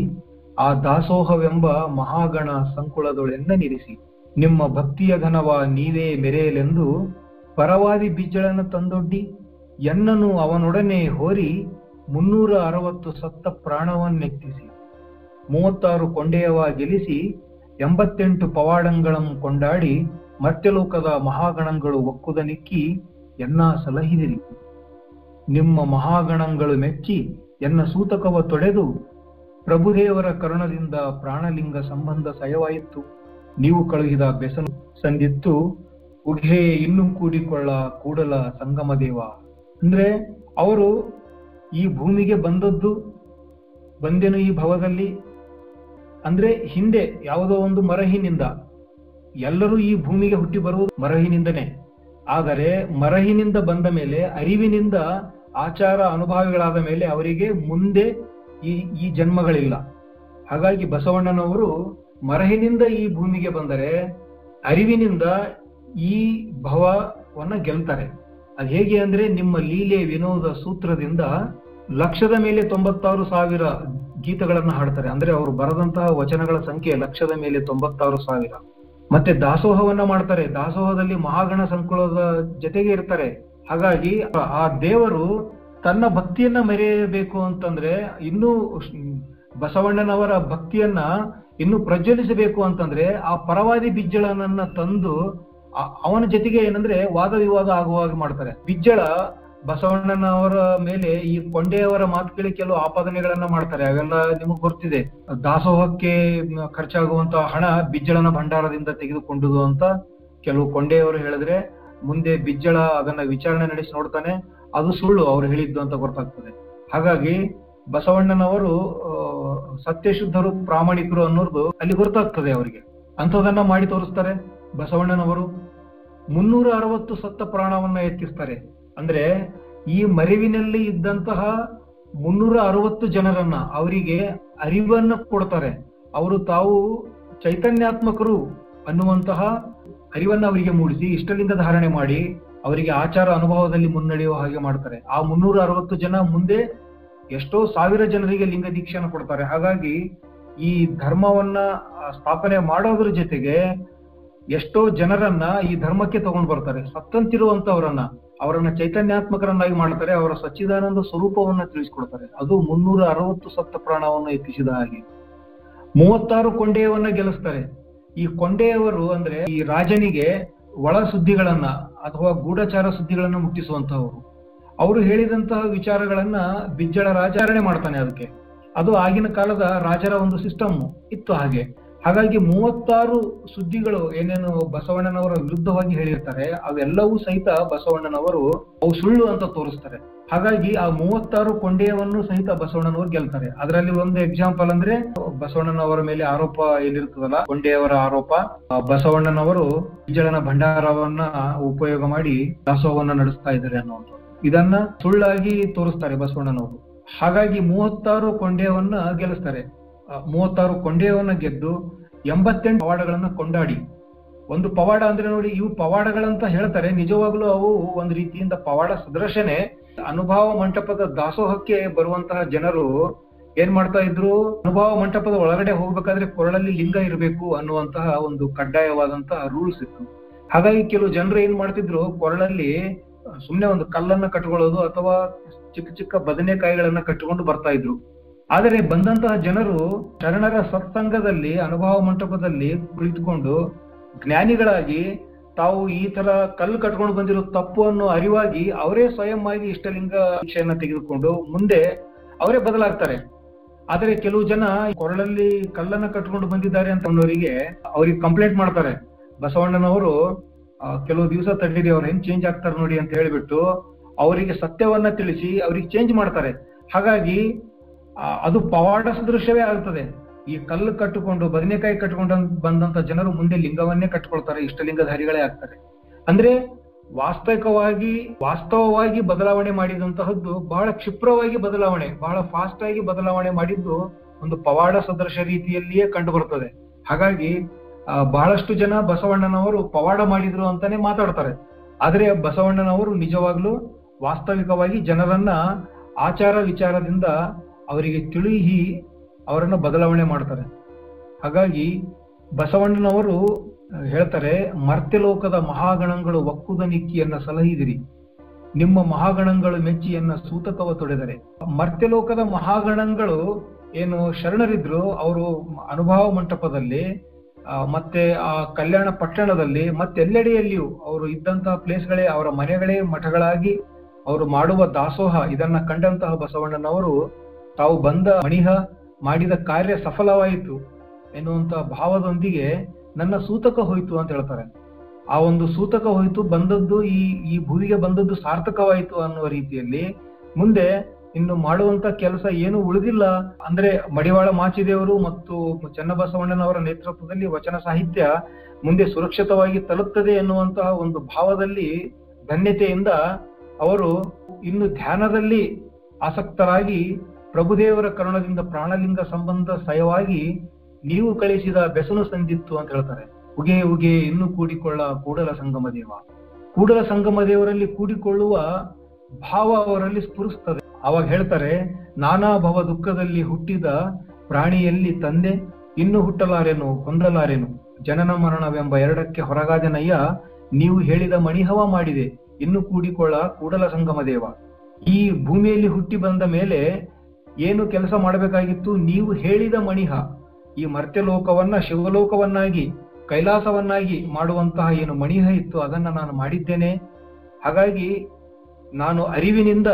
ಆ ದಾಸೋಹವೆಂಬ ಮಹಾಗಣ ಸಂಕುಳದೊಳೆಂದ ನಿರಿಸಿ ನಿಮ್ಮ ಭಕ್ತಿಯ ಘನವ ನೀವೇ ಮೆರೆಯಲೆಂದು ಪರವಾದಿ ಬಿಜ್ಜಳನ್ನು ತಂದೊಡ್ಡಿ, ಎನ್ನನು ಅವನೊಡನೆ ಹೋರಿ ಮುನ್ನೂರ ಅರವತ್ತು ಸತ್ತ ಪ್ರಾಣವನ್ನೆತ್ತಿಸಿ. ಮೂವತ್ತಾರು ಕೊಂಡೆಯವ ಗೆಲಿಸಿ ಎಂಬತ್ತೆಂಟು ಪವಾಡಂಗಳಂ ಕೊಂಡಾಡಿ ಮರ್ತ್ಯಲೋಕದ ಮಹಾಗಣಗಳು ಒಕ್ಕುದ ನಿಕ್ಕಿ ಎನ್ನ ಸಲಹಿದಿರಿ. ನಿಮ್ಮ ಮಹಾಗಣಗಳು ಮೆಚ್ಚಿ ಎನ್ನ ಸೂತಕವ ತೊಡೆದು ಪ್ರಭುದೇವರ ಕರುಣದಿಂದ ಪ್ರಾಣಲಿಂಗ ಸಂಬಂಧ ಸಯವಾಯಿತು ನೀವು ಕಳುಹಿದ ಬೆಸನು ಸಂದಿತ್ತು, ಉಘೆ, ಇನ್ನೂ ಕೂಡಿಕೊಳ್ಳ ಕೂಡಲ ಸಂಗಮ ದೇವ. ಅಂದ್ರೆ ಅವರು ಈ ಭೂಮಿಗೆ ಬಂದದ್ದು, ಬಂದೆನು ಈ ಭವದಲ್ಲಿ? ಅಂದ್ರೆ ಹಿಂದೆ ಯಾವುದೋ ಒಂದು ಮರಹಿನಿಂದ. ಎಲ್ಲರೂ ಈ ಭೂಮಿಗೆ ಹುಟ್ಟಿ ಬರುವುದು ಮರಹಿನಿಂದನೇ. ಆದರೆ ಮರಹಿನಿಂದ ಬಂದ ಮೇಲೆ, ಅರಿವಿನಿಂದ ಆಚಾರ ಅನುಭವಿಗಳಾದ ಮೇಲೆ ಅವರಿಗೆ ಮುಂದೆ ಈ ಈ ಜನ್ಮಗಳಿಲ್ಲ. ಹಾಗಾಗಿ ಬಸವಣ್ಣನವರು ಮರಹಿನಿಂದ ಈ ಭೂಮಿಗೆ ಬಂದರೆ, ಅರಿವಿನಿಂದ ಈ ಭವವನ್ನ ಗೆಲ್ತಾರೆ. ಅದು ಹೇಗೆ ಅಂದ್ರೆ, ನಿಮ್ಮ ಲೀಲೆ ವಿನೋದ ಸೂತ್ರದಿಂದ ಲಕ್ಷದ ಮೇಲೆ ತೊಂಬತ್ತಾರು ಸಾವಿರ ಗೀತಗಳನ್ನ ಹಾಡ್ತಾರೆ. ಅಂದ್ರೆ ಅವರು ಬರೆದಂತಹ ವಚನಗಳ ಸಂಖ್ಯೆ ಲಕ್ಷದ ಮೇಲೆ ತೊಂಬತ್ತಾರು ಸಾವಿರ. ಮತ್ತೆ ದಾಸೋಹವನ್ನ ಮಾಡ್ತಾರೆ. ದಾಸೋಹದಲ್ಲಿ ಮಹಾಗಣ ಸಂಕುಲದ ಜೊತೆಗೆ ಇರ್ತಾರೆ. ಹಾಗಾಗಿ ಆ- ದೇವರು ತನ್ನ ಭಕ್ತಿಯನ್ನ ಮೆರೆಯಬೇಕು ಅಂತಂದ್ರೆ ಇನ್ನೂ ಬಸವಣ್ಣನವರ ಭಕ್ತಿಯನ್ನ ಇನ್ನು ಪ್ರಜ್ವಲಿಸಬೇಕು ಅಂತಂದ್ರೆ ಆ ಪರವಾದಿ ಬಿಜ್ಜಳನನ್ನ ತಂದು ಅವನ ಜೊತೆಗೆ ಏನಂದ್ರೆ ವಾದ ವಿವಾದ ಆಗುವ ಹಾಗೆ ಮಾಡ್ತಾರೆ. ಬಿಜ್ಜಳ ಬಸವಣ್ಣನವರ ಮೇಲೆ ಈ ಕೊಂಡೆಯವರ ಮಾತುಗಳಿಗೆ ಕೆಲವು ಆಪಾದನೆಗಳನ್ನ ಮಾಡ್ತಾರೆ. ಅವೆಲ್ಲ ನಿಮಗೆ ಗೊತ್ತಿದೆ. ದಾಸೋಹಕ್ಕೆ ಖರ್ಚಾಗುವಂತ ಹಣ ಬಿಜ್ಜಳನ ಭಂಡಾರದಿಂದ ತೆಗೆದುಕೊಂಡುದು ಅಂತ ಕೆಲವು ಕೊಂಡೆಯವರು ಹೇಳಿದ್ರೆ, ಮುಂದೆ ಬಿಜ್ಜಳ ಅದನ್ನ ವಿಚಾರಣೆ ನಡೆಸಿ ನೋಡ್ತಾನೆ, ಅದು ಸುಳ್ಳು ಅವ್ರು ಹೇಳಿದ್ದು ಅಂತ ಗೊತ್ತಾಗ್ತದೆ. ಹಾಗಾಗಿ ಬಸವಣ್ಣನವರು ಸತ್ಯಶುದ್ಧರು, ಪ್ರಾಮಾಣಿಕರು ಅನ್ನೋದು ಅಲ್ಲಿ ಗೊತ್ತಾಗ್ತದೆ ಅವರಿಗೆ. ಅಂಥದನ್ನ ಮಾಡಿ ತೋರಿಸ್ತಾರೆ ಬಸವಣ್ಣನವರು. ಮುನ್ನೂರ ಅರವತ್ತು ಸತ್ತ ಪ್ರಾಣವನ್ನ ಎತ್ತಿಸ್ತಾರೆ. ಅಂದ್ರೆ ಈ ಮರಿವಿನಲ್ಲಿ ಇದ್ದಂತಹ ಮುನ್ನೂರ ಅರವತ್ತು ಜನರನ್ನ ಅವರಿಗೆ ಅರಿವನ್ನ ಕೊಡ್ತಾರೆ. ಅವರು ತಾವು ಚೈತನ್ಯಾತ್ಮಕರು ಅನ್ನುವಂತಹ ಅರಿವನ್ನ ಅವರಿಗೆ ಮೂಡಿಸಿ ಇಷ್ಟಲಿಂದ ಧಾರಣೆ ಮಾಡಿ ಅವರಿಗೆ ಆಚಾರ ಅನುಭವದಲ್ಲಿ ಮುನ್ನಡೆಯುವ ಹಾಗೆ ಮಾಡ್ತಾರೆ. ಆ ಮುನ್ನೂರ ಅರವತ್ತು ಜನ ಮುಂದೆ ಎಷ್ಟೋ ಸಾವಿರ ಜನರಿಗೆ ಲಿಂಗ ದೀಕ್ಷೆಯನ್ನು ಕೊಡ್ತಾರೆ. ಹಾಗಾಗಿ ಈ ಧರ್ಮವನ್ನ ಸ್ಥಾಪನೆ ಮಾಡೋದ್ರ ಜೊತೆಗೆ ಎಷ್ಟೋ ಜನರನ್ನ ಈ ಧರ್ಮಕ್ಕೆ ತಗೊಂಡು ಬರ್ತಾರೆ. ಸತ್ತಂತಿರುವಂತವರನ್ನ, ಅವರನ್ನ ಚೈತನ್ಯಾತ್ಮಕರನ್ನಾಗಿ ಮಾಡ್ತಾರೆ, ಅವರ ಸಚ್ಚಿದಾನಂದ ಸ್ವರೂಪವನ್ನ ತಿಳಿಸ್ಕೊಡ್ತಾರೆ. ಅದು ಮುನ್ನೂರ ಅರವತ್ತು ಸತ್ತ ಪ್ರಾಣವನ್ನು ಎತ್ತಿಸಿದ ಹಾಗೆ. ಮೂವತ್ತಾರು ಕೊಂಡೆಯವನ್ನ ಗೆಲ್ಲಿಸ್ತಾರೆ. ಈ ಕೊಂಡೆಯವರು ಅಂದ್ರೆ ಈ ರಾಜನಿಗೆ ಒಳ ಸುದ್ದಿಗಳನ್ನ ಅಥವಾ ಗೂಢಚಾರ ಸುದ್ದಿಗಳನ್ನ ಮುಟ್ಟಿಸುವಂತಹವರು. ಅವರು ಹೇಳಿದಂತಹ ವಿಚಾರಗಳನ್ನ ಬಿಜ್ಜಳ ರಾಜಾರಣೆ ಮಾಡ್ತಾನೆ ಅದಕ್ಕೆ. ಅದು ಆಗಿನ ಕಾಲದ ರಾಜರ ಒಂದು ಸಿಸ್ಟಮ್ ಇತ್ತು ಹಾಗೆ. ಹಾಗಾಗಿ ಮೂವತ್ತಾರು ಸುದ್ದಿಗಳು ಏನೇನು ಬಸವಣ್ಣನವರ ವಿರುದ್ಧವಾಗಿ ಹೇಳಿರ್ತಾರೆ, ಅವೆಲ್ಲವೂ ಸಹಿತ ಬಸವಣ್ಣನವರು ಅವು ಸುಳ್ಳು ಅಂತ ತೋರಿಸ್ತಾರೆ. ಹಾಗಾಗಿ ಆ ಮೂವತ್ತಾರು ಕೊಂಡೆಯವನ್ನು ಸಹಿತ ಬಸವಣ್ಣನವರು ಗೆಲ್ತಾರೆ. ಅದರಲ್ಲಿ ಒಂದು ಎಕ್ಸಾಂಪಲ್ ಅಂದ್ರೆ ಬಸವಣ್ಣನವರ ಮೇಲೆ ಆರೋಪ ಏನಿರ್ತದಲ್ಲ, ಕೊಂಡೆಯವರ ಆರೋಪ ಬಸವಣ್ಣನವರು ಬಿಜಳನ ಭಂಡಾರವನ್ನ ಉಪಯೋಗ ಮಾಡಿ ದಾಸೋಹವನ್ನ ನಡೆಸ್ತಾ ಇದ್ದಾರೆ ಅನ್ನುವಂಥದ್ದು. ಇದನ್ನ ಸುಳ್ಳಾಗಿ ತೋರಿಸ್ತಾರೆ ಬಸವಣ್ಣನವರು. ಹಾಗಾಗಿ ಮೂವತ್ತಾರು ಕೊಂಡೆಯವನ್ನ ಗೆಲ್ಲಿಸ್ತಾರೆ. ಮೂವತ್ತಾರು ಕೊಂಡೆಯವನ್ನ ಗೆದ್ದು ಎಂಬತ್ತೆಂಟು ಪವಾಡಗಳನ್ನ ಕೊಂಡಾಡಿ. ಒಂದು ಪವಾಡ ಅಂದ್ರೆ ನೋಡಿ, ಇವು ಪವಾಡಗಳಂತ ಹೇಳ್ತಾರೆ. ನಿಜವಾಗ್ಲೂ ಅವು ಒಂದು ರೀತಿಯಿಂದ ಪವಾಡ ಸದೃಶನೆ ಅನುಭವ ಮಂಟಪದ ದಾಸೋಹಕ್ಕೆ ಬರುವಂತಹ ಜನರು ಏನ್ ಮಾಡ್ತಾ ಇದ್ರು? ಅನುಭವ ಮಂಟಪದ ಒಳಗಡೆ ಹೋಗ್ಬೇಕಾದ್ರೆ ಕೊರಳಲ್ಲಿ ಲಿಂಗ ಇರಬೇಕು ಅನ್ನುವಂತಹ ಒಂದು ಕಡ್ಡಾಯವಾದಂತಹ ರೂಲ್ಸ್ ಇತ್ತು. ಹಾಗಾಗಿ ಕೆಲವು ಜನರು ಏನ್ ಮಾಡ್ತಿದ್ರು? ಕೊರಳಲ್ಲಿ ಸುಮ್ನೆ ಒಂದು ಕಲ್ಲನ್ನ ಕಟ್ಕೊಳ್ಳೋದು ಅಥವಾ ಚಿಕ್ಕ ಚಿಕ್ಕ ಬದನೆಕಾಯಿಗಳನ್ನ ಕಟ್ಟಿಕೊಂಡು ಬರ್ತಾ ಇದ್ರು. ಆದರೆ ಬಂದಂತಹ ಜನರು ಶರಣರ ಸತ್ಸಂಗದಲ್ಲಿ, ಅನುಭವ ಮಂಟಪದಲ್ಲಿ ಕುಳಿತುಕೊಂಡು ಜ್ಞಾನಿಗಳಾಗಿ ತಾವು ಈ ತರ ಕಲ್ಲು ಕಟ್ಕೊಂಡು ಬಂದಿರೋ ತಪ್ಪು ಅನ್ನೋ ಅರಿವಾಗಿ ಅವರೇ ಸ್ವಯಂ ಆಗಿ ಇಷ್ಟಲಿಂಗ ಶಿಕ್ಷೆಯನ್ನ ತೆಗೆದುಕೊಂಡು ಮುಂದೆ ಅವರೇ ಬದಲಾಗ್ತಾರೆ. ಆದರೆ ಕೆಲವು ಜನ ಕೊರಳಲ್ಲಿ ಕಲ್ಲನ್ನ ಕಟ್ಕೊಂಡು ಬಂದಿದ್ದಾರೆ ಅಂತ ಅನ್ನೋರಿಗೆ ಅವ್ರಿಗೆ ಕಂಪ್ಲೇಂಟ್ ಮಾಡ್ತಾರೆ. ಬಸವಣ್ಣನವರು ಕೆಲವು ದಿವಸ ತಡೀರಿ ಅವ್ರು ಹೆಂಗ್ ಚೇಂಜ್ ಆಗ್ತಾರೆ ನೋಡಿ ಅಂತ ಹೇಳಿಬಿಟ್ಟು ಅವರಿಗೆ ಸತ್ಯವನ್ನ ತಿಳಿಸಿ ಅವ್ರಿಗೆ ಚೇಂಜ್ ಮಾಡ್ತಾರೆ. ಹಾಗಾಗಿ ಅದು ಪವಾಡ ಸದೃಶ್ಯವೇ ಆಗ್ತದೆ. ಈ ಕಲ್ಲು ಕಟ್ಟಿಕೊಂಡು, ಬದನೆಕಾಯಿ ಕಟ್ಟಿಕೊಂಡು ಬಂದಂತ ಜನರು ಮುಂದೆ ಲಿಂಗವನ್ನೇ ಕಟ್ಕೊಳ್ತಾರೆ ಇಷ್ಟಲಿಂಗಧಾರಿಗಳೇ ಆಗ್ತಾರೆ. ಅಂದ್ರೆ ವಾಸ್ತವಿಕವಾಗಿ, ವಾಸ್ತವವಾಗಿ ಬದಲಾವಣೆ ಮಾಡಿದಂತಹದ್ದು ಬಹಳ ಕ್ಷಿಪ್ರವಾಗಿ ಬದಲಾವಣೆ, ಬಹಳ ಫಾಸ್ಟ್ ಆಗಿ ಬದಲಾವಣೆ ಮಾಡಿದ್ದು ಒಂದು ಪವಾಡ ಸದೃಶ ರೀತಿಯಲ್ಲಿಯೇ ಕಂಡು ಬರುತ್ತದೆ ಹಾಗಾಗಿ ಬಹಳಷ್ಟು ಜನ ಬಸವಣ್ಣನವರು ಪವಾಡ ಮಾಡಿದ್ರು ಅಂತಾನೆ ಮಾತಾಡ್ತಾರೆ. ಆದ್ರೆ ಬಸವಣ್ಣನವರು ನಿಜವಾಗ್ಲೂ ವಾಸ್ತವಿಕವಾಗಿ ಜನರನ್ನ ಆಚಾರ ವಿಚಾರದಿಂದ ಅವರಿಗೆ ತಿಳಿಹಿ ಅವರನ್ನ ಬದಲಾವಣೆ ಮಾಡ್ತಾರೆ. ಹಾಗಾಗಿ ಬಸವಣ್ಣನವರು ಹೇಳ್ತಾರೆ ಮರ್ತ್ಯಲೋಕದ ಮಹಾಗಣಗಳು ಒಕ್ಕುದ ನಿಕ್ಕಿಯನ್ನ ಸಲಹಿದಿರಿ. ನಿಮ್ಮ ಮಹಾಗಣಗಳು ಮೆಚ್ಚಿಯನ್ನ ಸೂತಕವ ತೊಡೆದರೆ. ಮರ್ತ್ಯಲೋಕದ ಮಹಾಗಣಗಳು ಏನು ಶರಣರಿದ್ರು, ಅವರು ಅನುಭವ ಮಂಟಪದಲ್ಲಿ ಮತ್ತೆ ಆ ಕಲ್ಯಾಣ ಪಟ್ಟಣದಲ್ಲಿ ಮತ್ತೆಲ್ಲೆಡೆಯಲ್ಲಿಯೂ ಅವರು ಇದ್ದಂತಹ ಪ್ಲೇಸ್ಗಳೇ, ಅವರ ಮನೆಗಳೇ ಮಠಗಳಾಗಿ ಅವರು ಮಾಡುವ ದಾಸೋಹ ಇದನ್ನ ಕಂಡಂತಹ ಬಸವಣ್ಣನವರು ತಾವು ಬಂದ ಮಣಿಹ ಮಾಡಿದ ಕಾರ್ಯ ಸಫಲವಾಯಿತು ಎನ್ನುವಂತ ಭಾವದೊಂದಿಗೆ ನನ್ನ ಸೂತಕ ಹೋಯಿತು ಅಂತ ಹೇಳ್ತಾರೆ. ಆ ಒಂದು ಸೂತಕ ಹೋಯಿತು ಬಂದದ್ದು ಈ ಈ ಭೂಮಿಗೆ ಬಂದದ್ದು ಸಾರ್ಥಕವಾಯಿತು ಅನ್ನುವ ರೀತಿಯಲ್ಲಿ ಮುಂದೆ ಇನ್ನು ಮಾಡುವಂತ ಕೆಲಸ ಏನು ಉಳಿದಿಲ್ಲ. ಅಂದ್ರೆ ಮಡಿವಾಳ ಮಾಚಿದೇವರು ಮತ್ತು ಚನ್ನಬಸವಣ್ಣನವರ ನೇತೃತ್ವದಲ್ಲಿ ವಚನ ಸಾಹಿತ್ಯ ಮುಂದೆ ಸುರಕ್ಷಿತವಾಗಿ ತಲುಪ್ತದೆ ಎನ್ನುವಂತಹ ಒಂದು ಭಾವದಲ್ಲಿ ಧನ್ಯತೆಯಿಂದ ಅವರು ಇನ್ನು ಧ್ಯಾನದಲ್ಲಿ ಆಸಕ್ತರಾಗಿ ಪ್ರಭುದೇವರ ಕರುಣದಿಂದ ಪ್ರಾಣಲಿಂಗ ಸಂಬಂಧ ಸಯವಾಗಿ ನೀವು ಕಳಿಸಿದ ಬೆಸನು ಸಂದಿತ್ತು ಅಂತ ಹೇಳ್ತಾರೆ. ಉಗೆ ಉಗೆ, ಇನ್ನು ಕೂಡಿಕೊಳ್ಳ ಕೂಡಲ ಸಂಗಮ ದೇವ. ಕೂಡಲ ಸಂಗಮ ದೇವರಲ್ಲಿ ಕೂಡಿಕೊಳ್ಳುವ ಭಾವ ಅವರಲ್ಲಿ ಸ್ಫುರಿಸ್ತದೆ ಅವಾಗ ಹೇಳ್ತಾರೆ, ನಾನಾ ಭವ ದುಃಖದಲ್ಲಿ ಹುಟ್ಟಿದ ಪ್ರಾಣಿಯಲ್ಲಿ ತಂದೆ, ಇನ್ನು ಹುಟ್ಟಲಾರೆನು ಹೊಂದಲಾರೆನು ಜನನ ಮರಣವೆಂಬ ಎರಡಕ್ಕೆ ಹೊರಗಾದನಯ್ಯ, ನೀವು ಹೇಳಿದ ಮಣಿಹವ ಮಾಡಿದೆ, ಇನ್ನು ಕೂಡಿಕೊಳ್ಳ ಕೂಡಲ ಸಂಗಮ ದೇವ. ಈ ಭೂಮಿಯಲ್ಲಿ ಹುಟ್ಟಿ ಬಂದ ಮೇಲೆ ಏನು ಕೆಲಸ ಮಾಡಬೇಕಾಗಿತ್ತು ನೀವು ಹೇಳಿದ ಮಣಿಹ, ಈ ಮರ್ತ್ಯಲೋಕವನ್ನ, ಶಿವಲೋಕವನ್ನಾಗಿ, ಕೈಲಾಸವನ್ನಾಗಿ ಮಾಡುವಂತಹ ಏನು ಮಣಿಹ ಇತ್ತು, ಅದನ್ನ ನಾನು ಮಾಡಿದ್ದೇನೆ. ಹಾಗಾಗಿ ನಾನು ಅರಿವಿನಿಂದ